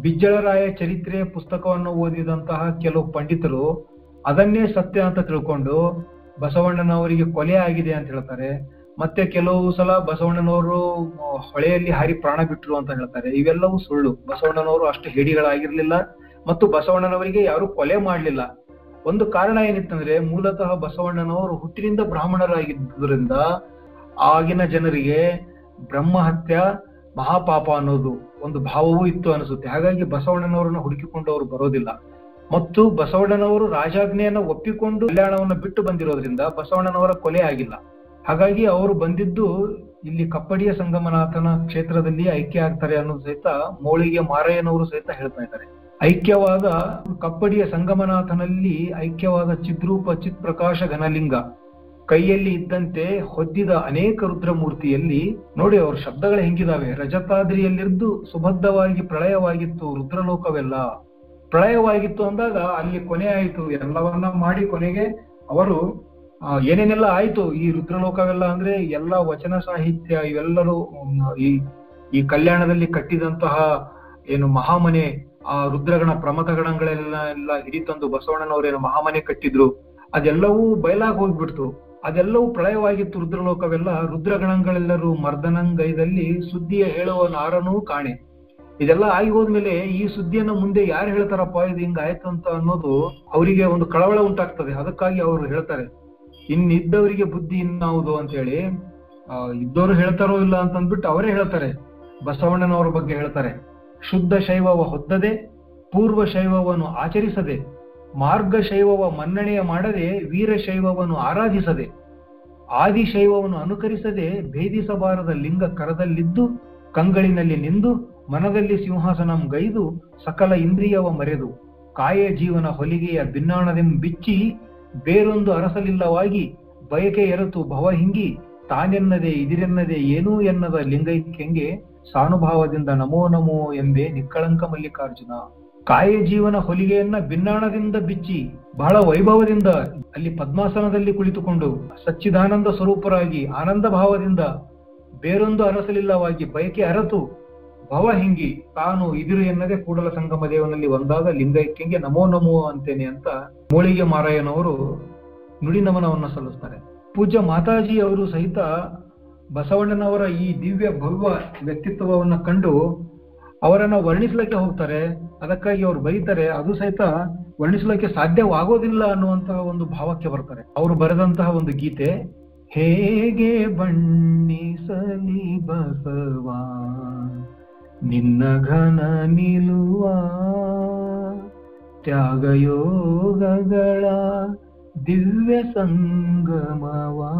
ಬಿಜ್ಜಳರಾಯ ಚರಿತ್ರೆ ಪುಸ್ತಕವನ್ನು ಓದಿದಂತಹ ಕೆಲವು ಪಂಡಿತರು ಅದನ್ನೇ ಸತ್ಯ ಅಂತ ತಿಳ್ಕೊಂಡು ಬಸವಣ್ಣನವರಿಗೆ ಕೊಲೆ ಆಗಿದೆ ಅಂತ ಹೇಳ್ತಾರೆ. ಮತ್ತೆ ಕೆಲವು ಸಲ ಬಸವಣ್ಣನವರು ಹೊಳೆಯಲ್ಲಿ ಹಾರಿ ಪ್ರಾಣ ಬಿಟ್ಟರು ಅಂತ ಹೇಳ್ತಾರೆ. ಇವೆಲ್ಲವೂ ಸುಳ್ಳು. ಬಸವಣ್ಣನವರು ಅಷ್ಟು ಹೇಡಿಗಳಾಗಿರ್ಲಿಲ್ಲ ಮತ್ತು ಬಸವಣ್ಣನವರಿಗೆ ಯಾರು ಕೊಲೆ ಮಾಡಲಿಲ್ಲ. ಒಂದು ಕಾರಣ ಏನಿತ್ತಂದ್ರೆ ಮೂಲತಃ ಬಸವಣ್ಣನವರು ಹುಟ್ಟಿನಿಂದ ಬ್ರಾಹ್ಮಣರಾಗಿದ್ದರಿಂದ ಆಗಿನ ಜನರಿಗೆ ಬ್ರಹ್ಮಹತ್ಯ, ಮಹಾಪಾಪ ಅನ್ನೋದು ಒಂದು ಭಾವವೂ ಇತ್ತು ಅನಿಸುತ್ತೆ. ಹಾಗಾಗಿ ಬಸವಣ್ಣನವರನ್ನ ಹುಡುಕಿಕೊಂಡು ಅವರು ಬರೋದಿಲ್ಲ. ಮತ್ತು ಬಸವಣ್ಣನವರು ರಾಜಾಜ್ಞೆಯನ್ನ ಒಪ್ಪಿಕೊಂಡು ಕಲ್ಯಾಣವನ್ನು ಬಿಟ್ಟು ಬಂದಿರೋದ್ರಿಂದ ಬಸವಣ್ಣನವರ ಕೊಲೆ ಆಗಿಲ್ಲ. ಹಾಗಾಗಿ ಅವರು ಬಂದಿದ್ದು ಇಲ್ಲಿ ಕಪ್ಪಡಿಯ ಸಂಗಮನಾಥನ ಕ್ಷೇತ್ರದಲ್ಲಿ ಐಕ್ಯ ಆಗ್ತಾರೆ ಅನ್ನೋದು ಸಹಿತ ಮೋಳಿಗೆ ಮಾರಯ್ಯನವರು ಸಹಿತ ಹೇಳ್ತಾ ಇದ್ದಾರೆ. ಐಕ್ಯವಾದ ಕಪ್ಪಡಿಯ ಸಂಗಮನಾಥನಲ್ಲಿ ಐಕ್ಯವಾದ ಚಿದ್ರೂಪ ಚಿತ್ ಪ್ರಕಾಶ ಘನಲಿಂಗ. ಕೈಯಲ್ಲಿ ಇದ್ದಂತೆ ಹೊದ್ದಿದ ಅನೇಕ ರುದ್ರಮೂರ್ತಿಯಲ್ಲಿ, ನೋಡಿ ಅವ್ರ ಶಬ್ದಗಳು ಹೆಂಗಿದಾವೆ. ರಜತಾದ್ರಿಯಲ್ಲಿದ್ದು ಸುಭದ್ರವಾಗಿ ಪ್ರಳಯವಾಗಿತ್ತು ರುದ್ರಲೋಕವೆಲ್ಲ. ಪ್ರಳಯವಾಗಿತ್ತು ಅಂದಾಗ ಅಲ್ಲಿ ಕೊನೆ ಆಯಿತು. ಎಲ್ಲವನ್ನ ಮಾಡಿ ಕೊನೆಗೆ ಅವರು ಏನೇನೆಲ್ಲ ಆಯ್ತು ಈ ರುದ್ರಲೋಕವೆಲ್ಲ ಅಂದ್ರೆ ಎಲ್ಲ ವಚನ ಸಾಹಿತ್ಯ ಇವೆಲ್ಲರೂ, ಈ ಈ ಕಲ್ಯಾಣದಲ್ಲಿ ಕಟ್ಟಿದಂತಹ ಏನು ಮಹಾಮನೆ, ಆ ರುದ್ರಗಣ ಪ್ರಮಥಗಣಗಳೆಲ್ಲ, ಎಲ್ಲ ಹಿಡಿತಂದು ಬಸವಣ್ಣನವರೇನು ಮಹಾಮನೆ ಕಟ್ಟಿದ್ರು, ಅದೆಲ್ಲವೂ ಬಯಲಾಗಿ ಹೋಗ್ಬಿಡ್ತು. ಅದೆಲ್ಲವೂ ಪ್ರಳಯವಾಗಿತ್ತು ರುದ್ರಲೋಕವೆಲ್ಲ. ರುದ್ರಗಣಗಳೆಲ್ಲರೂ ಮರ್ದನಂಗೈದಲ್ಲಿ ಸುದ್ದಿಯ ಹೇಳುವ ನಾರನೂ ಕಾಣೆ. ಇದೆಲ್ಲ ಆಗಿ ಹೋದ್ಮೇಲೆ ಈ ಸುದ್ದಿಯನ್ನ ಮುಂದೆ ಯಾರು ಹೇಳ್ತಾರಪ್ಪ, ಇದು ಹಿಂಗ ಆಯ್ತು ಅಂತ ಅನ್ನೋದು ಅವರಿಗೆ ಒಂದು ಕಳವಳ ಉಂಟಾಗ್ತದೆ. ಅದಕ್ಕಾಗಿ ಅವರು ಹೇಳ್ತಾರೆ. ಇನ್ನಿದ್ದವರಿಗೆ ಬುದ್ಧಿ ಇನ್ನಾವುದು ಅಂತ ಹೇಳಿ ಇದ್ದವರು ಹೇಳ್ತಾರೋ ಇಲ್ಲ ಅಂತ ಅಂದ್ಬಿಟ್ಟು ಅವರೇ ಹೇಳ್ತಾರೆ. ಬಸವಣ್ಣನವರ ಬಗ್ಗೆ ಹೇಳ್ತಾರೆ. ಶುದ್ಧ ಶೈವವ ಹೊದ್ದದೆ, ಪೂರ್ವ ಶೈವವನ್ನು ಆಚರಿಸದೆ, ಮಾರ್ಗ ಶೈವವ ಮನ್ನಣೆಯ ಮಾಡದೆ ವೀರಶೈವವನ್ನು ಆರಾಧಿಸದೆ ಆದಿಶೈವವನ್ನು ಅನುಕರಿಸದೆ, ಭೇದಿಸಬಾರದ ಲಿಂಗ ಕರದಲ್ಲಿದ್ದು, ಕಂಗಳಿನಲ್ಲಿ ನಿಂದು, ಮನದಲ್ಲಿ ಸಿಂಹಾಸನಂ ಗೈದು, ಸಕಲ ಇಂದ್ರಿಯವ ಮರೆದು, ಕಾಯ ಜೀವನ ಹೊಲಿಗೆಯ ಭಿನ್ನಾಣದೆಂ ಬಿಚ್ಚಿ, ಬೇರೊಂದು ಅರಸಲಿಲ್ಲವಾಗಿ, ಬಯಕೆ ಎರತು ಭವ ಹಿಂಗಿ, ತಾನೆನ್ನದೆ ಇದಿರೆನ್ನದೆ ಏನೂ ಎನ್ನದ ಲಿಂಗೈಕ್ಯಂಗೆ ಸಾನುಭಾವದಿಂದ ನಮೋ ನಮೋ ಎಂಬೆ ನಿಕ್ಕಳಂಕ ಮಲ್ಲಿಕಾರ್ಜುನ. ಕಾಯ ಜೀವನ ಹೊಲಿಗೆಯನ್ನ ಭಿನ್ನಾಣದಿಂದ ಬಿಚ್ಚಿ, ಬಹಳ ವೈಭವದಿಂದ ಅಲ್ಲಿ ಪದ್ಮಾಸನದಲ್ಲಿ ಕುಳಿತುಕೊಂಡು ಸಚ್ಚಿದಾನಂದ ಸ್ವರೂಪರಾಗಿ ಆನಂದ ಭಾವದಿಂದ ಬೇರೊಂದು ಅರಸಲಿಲ್ಲವಾಗಿ ಬಯಕೆ ಅರತು, ಭವ ಹಿಂಗಿ ತಾನು ಇದಿರು ಎನ್ನದೆ ಕೂಡಲ ಸಂಗಮ ದೇವನಲ್ಲಿ ಒಂದಾದ ಲಿಂಗೈಕ್ಯಂಗೆ ನಮೋ ನಮೋ ಅಂತೇನೆ ಅಂತ ಮೋಳಿಗೆ ಮಾರಾಯನವರು ನುಡಿ ನಮನವನ್ನ ಸಲ್ಲಿಸ್ತಾರೆ ಪೂಜ್ಯ ಮಾತಾಜಿ ಅವರು ಸಹಿತ ಬಸವಣ್ಣನವರ ಈ ದಿವ್ಯ ಭವ್ಯ ವ್ಯಕ್ತಿತ್ವವನ್ನು ಕಂಡು ಅವರನ್ನು ವರ್ಣಿಸ್ಲಿಕ್ಕೆ ಹೋಗ್ತಾರೆ. ಅದಕ್ಕಾಗಿ ಅವ್ರು ಬರೀತಾರೆ. ಅದು ಸಹಿತ ವರ್ಣಿಸ್ಲಿಕ್ಕೆ ಸಾಧ್ಯವಾಗೋದಿಲ್ಲ ಅನ್ನುವಂತಹ ಒಂದು ಭಾವಕ್ಕೆ ಬರ್ತಾರೆ. ಅವರು ಬರೆದಂತಹ ಒಂದು ಗೀತೆ, ಹೇಗೆ ಬಣ್ಣಿಸಲಿ ಬಸವ, ನಿನ್ನ ಘನ ನಿಲುವ ತ್ಯಾಗಯೋಗಗಳ ದಿವ್ಯ ಸಂಗಮವಾ.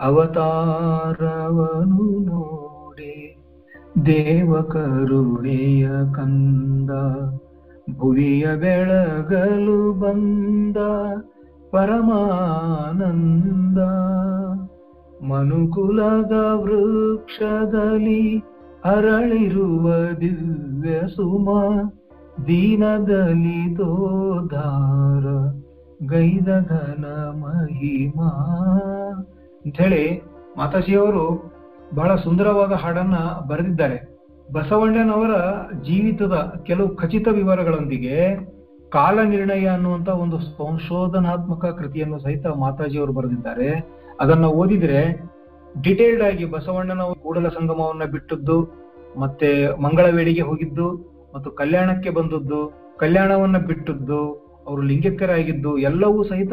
ಅವತಾರವನು ನೋಡಿ, ದೇವ ಕರುಣೆಯ ಕಂದ, ಭುವಿಯ ಬೆಳಗಲು ಬಂದ ಪರಮಾನಂದ. ಮನುಕುಲದ ವೃಕ್ಷದಲ್ಲಿ ಅರಳಿರುವ ದಿವ್ಯ ಸುಮ, ದೀನದಲ್ಲಿ ದೋಧಾರ ಗೈದ ಘನ ಮಹಿಮಾ. ಅಂಥೇಳಿ ಮಾತಾಜಿಯವರು ಬಹಳ ಸುಂದರವಾದ ಹಾಡನ್ನ ಬರೆದಿದ್ದಾರೆ. ಬಸವಣ್ಣನವರ ಜೀವಿತದ ಕೆಲವು ಖಚಿತ ವಿವರಗಳೊಂದಿಗೆ ಕಾಲ ನಿರ್ಣಯ ಅನ್ನುವಂತ ಒಂದು ಸಂಶೋಧನಾತ್ಮಕ ಕೃತಿಯನ್ನು ಸಹಿತ ಮಾತಾಜಿಯವರು ಬರೆದಿದ್ದಾರೆ. ಅದನ್ನ ಓದಿದ್ರೆ ಡಿಟೇಲ್ಡ್ ಆಗಿ ಬಸವಣ್ಣನವರು ಕೂಡಲ ಸಂಗಮವನ್ನ ಬಿಟ್ಟದ್ದು, ಮತ್ತೆ ಮಂಗಳವೇಡಿಗೆ ಹೋಗಿದ್ದು, ಮತ್ತು ಕಲ್ಯಾಣಕ್ಕೆ ಬಂದದ್ದು, ಕಲ್ಯಾಣವನ್ನ ಬಿಟ್ಟದ್ದು, ಅವರು ಲಿಂಗಕ್ಕರಾಗಿದ್ದು, ಎಲ್ಲವೂ ಸಹಿತ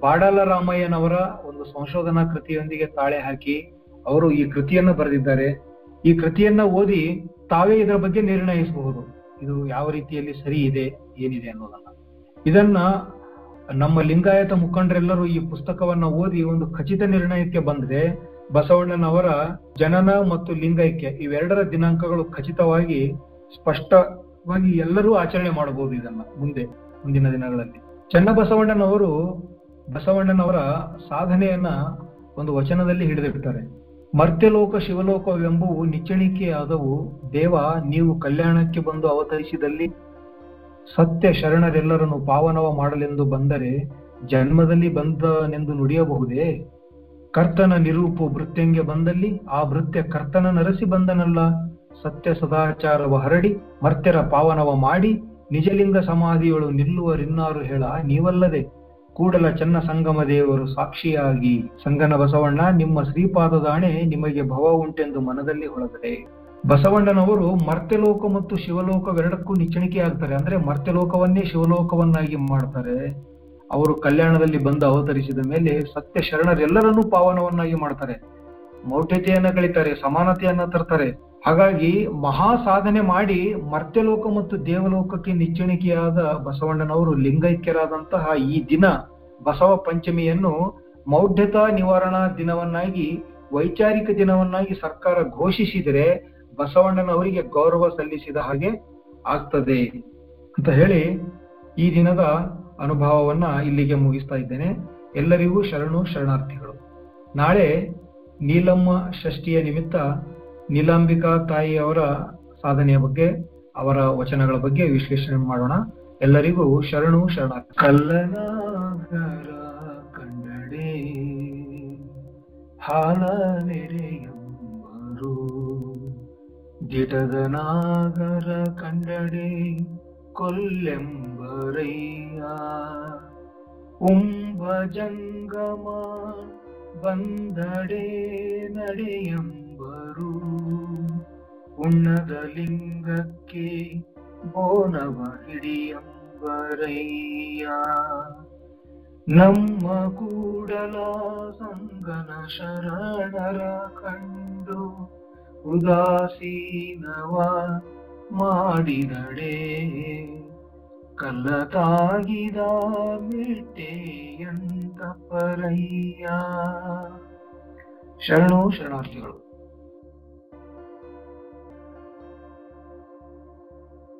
ಬಾಡಲ ರಾಮಯ್ಯನವರ ಒಂದು ಸಂಶೋಧನಾ ಕೃತಿಯೊಂದಿಗೆ ತಾಳೆ ಹಾಕಿ ಅವರು ಈ ಕೃತಿಯನ್ನು ಬರೆದಿದ್ದಾರೆ. ಈ ಕೃತಿಯನ್ನ ಓದಿ ತಾವೇ ಇದರ ಬಗ್ಗೆ ನಿರ್ಣಯಿಸಬಹುದು. ಇದು ಯಾವ ರೀತಿಯಲ್ಲಿ ಸರಿ ಇದೆ, ಏನಿದೆ ಅನ್ನೋದನ್ನ. ಇದನ್ನ ನಮ್ಮ ಲಿಂಗಾಯತ ಮುಖಂಡರೆಲ್ಲರೂ ಈ ಪುಸ್ತಕವನ್ನ ಓದಿ ಒಂದು ಖಚಿತ ನಿರ್ಣಯಕ್ಕೆ ಬಂದ್ರೆ ಬಸವಣ್ಣನವರ ಜನನ ಮತ್ತು ಲಿಂಗೈಕ್ಯ ಇವೆರಡರ ದಿನಾಂಕಗಳು ಖಚಿತವಾಗಿ ಸ್ಪಷ್ಟವಾಗಿ ಎಲ್ಲರೂ ಆಚರಣೆ ಮಾಡಬಹುದು ಇದನ್ನ ಮುಂದೆ, ಮುಂದಿನ ದಿನಗಳಲ್ಲಿ. ಚನ್ನಬಸವಣ್ಣನವರು ಬಸವಣ್ಣನವರ ಸಾಧನೆಯನ್ನ ಒಂದು ವಚನದಲ್ಲಿ ಹಿಡಿದಿಡ್ತಾರೆ ಮರ್ತ್ಯಲೋಕ ಶಿವಲೋಕವೆಂಬುವು ನಿಚ್ಚಣಿಕೆಯಾದವು ದೇವ ನೀವು ಕಲ್ಯಾಣಕ್ಕೆ ಬಂದು ಅವತರಿಸಿದಲ್ಲಿ ಸತ್ಯ ಶರಣರೆಲ್ಲರನ್ನು ಪಾವನವ ಮಾಡಲೆಂದು ಬಂದರೆ ಜನ್ಮದಲ್ಲಿ ಬಂದನೆಂದು ನುಡಿಯಬಹುದೇ? ಕರ್ತನ ನಿರೂಪು ಭೃತ್ಯಂಗೆ ಬಂದಲ್ಲಿ ಆ ಭೃತ್ಯ ಕರ್ತನ ನರಸಿ ಬಂದನಲ್ಲ. ಸತ್ಯ ಸದಾಚಾರವ ಹರಡಿ ಮರ್ತ್ಯರ ಪಾವನವ ಮಾಡಿ ನಿಜಲಿಂಗ ಸಮಾಧಿಯೊಳು ನಿಲ್ಲುವರಿನ್ನಾರು ಹೇಳ ನೀವಲ್ಲದೆ ಕೂಡಲ ಚನ್ನ ಸಂಗಮ ದೇವರು ಸಾಕ್ಷಿಯಾಗಿ. ಸಂಗನ ಬಸವಣ್ಣ ನಿಮ್ಮ ಶ್ರೀಪಾದದಾಣೆ ನಿಮಗೆ ಭವ ಉಂಟೆಂದು ಮನದಲ್ಲಿ ಹೊಳಗಡೆ ಬಸವಣ್ಣನವರು ಮರ್ತ್ಯಲೋಕ ಮತ್ತು ಶಿವಲೋಕವೆರಡಕ್ಕೂ ನಿಚ್ಚಣಿಕೆ ಆಗ್ತಾರೆ ಅಂದ್ರೆ ಮರ್ತ್ಯಲೋಕವನ್ನೇ ಶಿವಲೋಕವನ್ನಾಗಿ ಮಾಡ್ತಾರೆ. ಅವರು ಕಲ್ಯಾಣದಲ್ಲಿ ಬಂದು ಅವತರಿಸಿದ ಮೇಲೆ ಸತ್ಯ ಶರಣರೆಲ್ಲರನ್ನೂ ಪಾವನವನ್ನಾಗಿ ಮಾಡ್ತಾರೆ. ಮೌಢ್ಯತೆಯನ್ನ ಕಳಿತಾರೆ ಸಮಾನತೆಯನ್ನ ತರ್ತಾರೆ. ಹಾಗಾಗಿ ಮಹಾ ಸಾಧನೆ ಮಾಡಿ ಮರ್ತ್ಯಲೋಕ ಮತ್ತು ದೇವಲೋಕಕ್ಕೆ ನಿಚ್ಚಣಿಕೆಯಾದ ಬಸವಣ್ಣನವರು ಲಿಂಗೈಕ್ಯರಾದಂತಹ ಈ ದಿನ ಬಸವ ಪಂಚಮಿಯನ್ನು ಮೌಢ್ಯತಾ ನಿವಾರಣಾ ದಿನವನ್ನಾಗಿ, ವೈಚಾರಿಕ ದಿನವನ್ನಾಗಿ ಸರ್ಕಾರ ಘೋಷಿಸಿದರೆ ಬಸವಣ್ಣನವರಿಗೆ ಗೌರವ ಸಲ್ಲಿಸಿದ ಹಾಗೆ ಆಗ್ತದೆ ಅಂತ ಹೇಳಿ ಈ ದಿನದ ಅನುಭವವನ್ನ ಇಲ್ಲಿಗೆ ಮುಗಿಸ್ತಾ ಇದ್ದೇನೆ. ಎಲ್ಲರಿಗೂ ಶರಣು ಶರಣಾರ್ಥಿಗಳು. ನಾಳೆ ನೀಲಮ್ಮ ಷಷ್ಠಿಯ ನಿಮಿತ್ತ ನೀಲಾಂಬಿಕಾ ತಾಯಿಯವರ ಸಾಧನೆಯ ಬಗ್ಗೆ, ಅವರ ವಚನಗಳ ಬಗ್ಗೆ ವಿಶ್ಲೇಷಣೆ ಮಾಡೋಣ. ಎಲ್ಲರಿಗೂ ಶರಣು ಶರಣ ಕಲ್ಲನಾಗರ ಕನ್ನಡೆ ಹಾಲ ನೆರೆಯಂಬರು ದಿಟದ ನಾಗರ ಕಂಡಡೆ ಕೊಲ್ಲೆಂಬರಯ್ಯ. ಉಂಬ ಜಂಗಮ ಬಂದಡೆ ನಡೆಯಂಬರು ಉಣ್ಣದ ಲಿಂಗಕ್ಕೆ ಬೋನವ ಹಿಡಿಯಂಬರಯ್ಯ ನಮ್ಮ ಕೂಡಲ ಸಂಗನ ಶರಣರ ಕಂಡು ಉದಾಸೀನವ ಮಾಡಿದಡೆ ಕಲ್ಲತಾಗಿದ ಮಿಟ್ಟೆಯಂತ ಪರಯ್ಯ. ಶರಣು ಶರಣಾರ್ಥಿಗಳು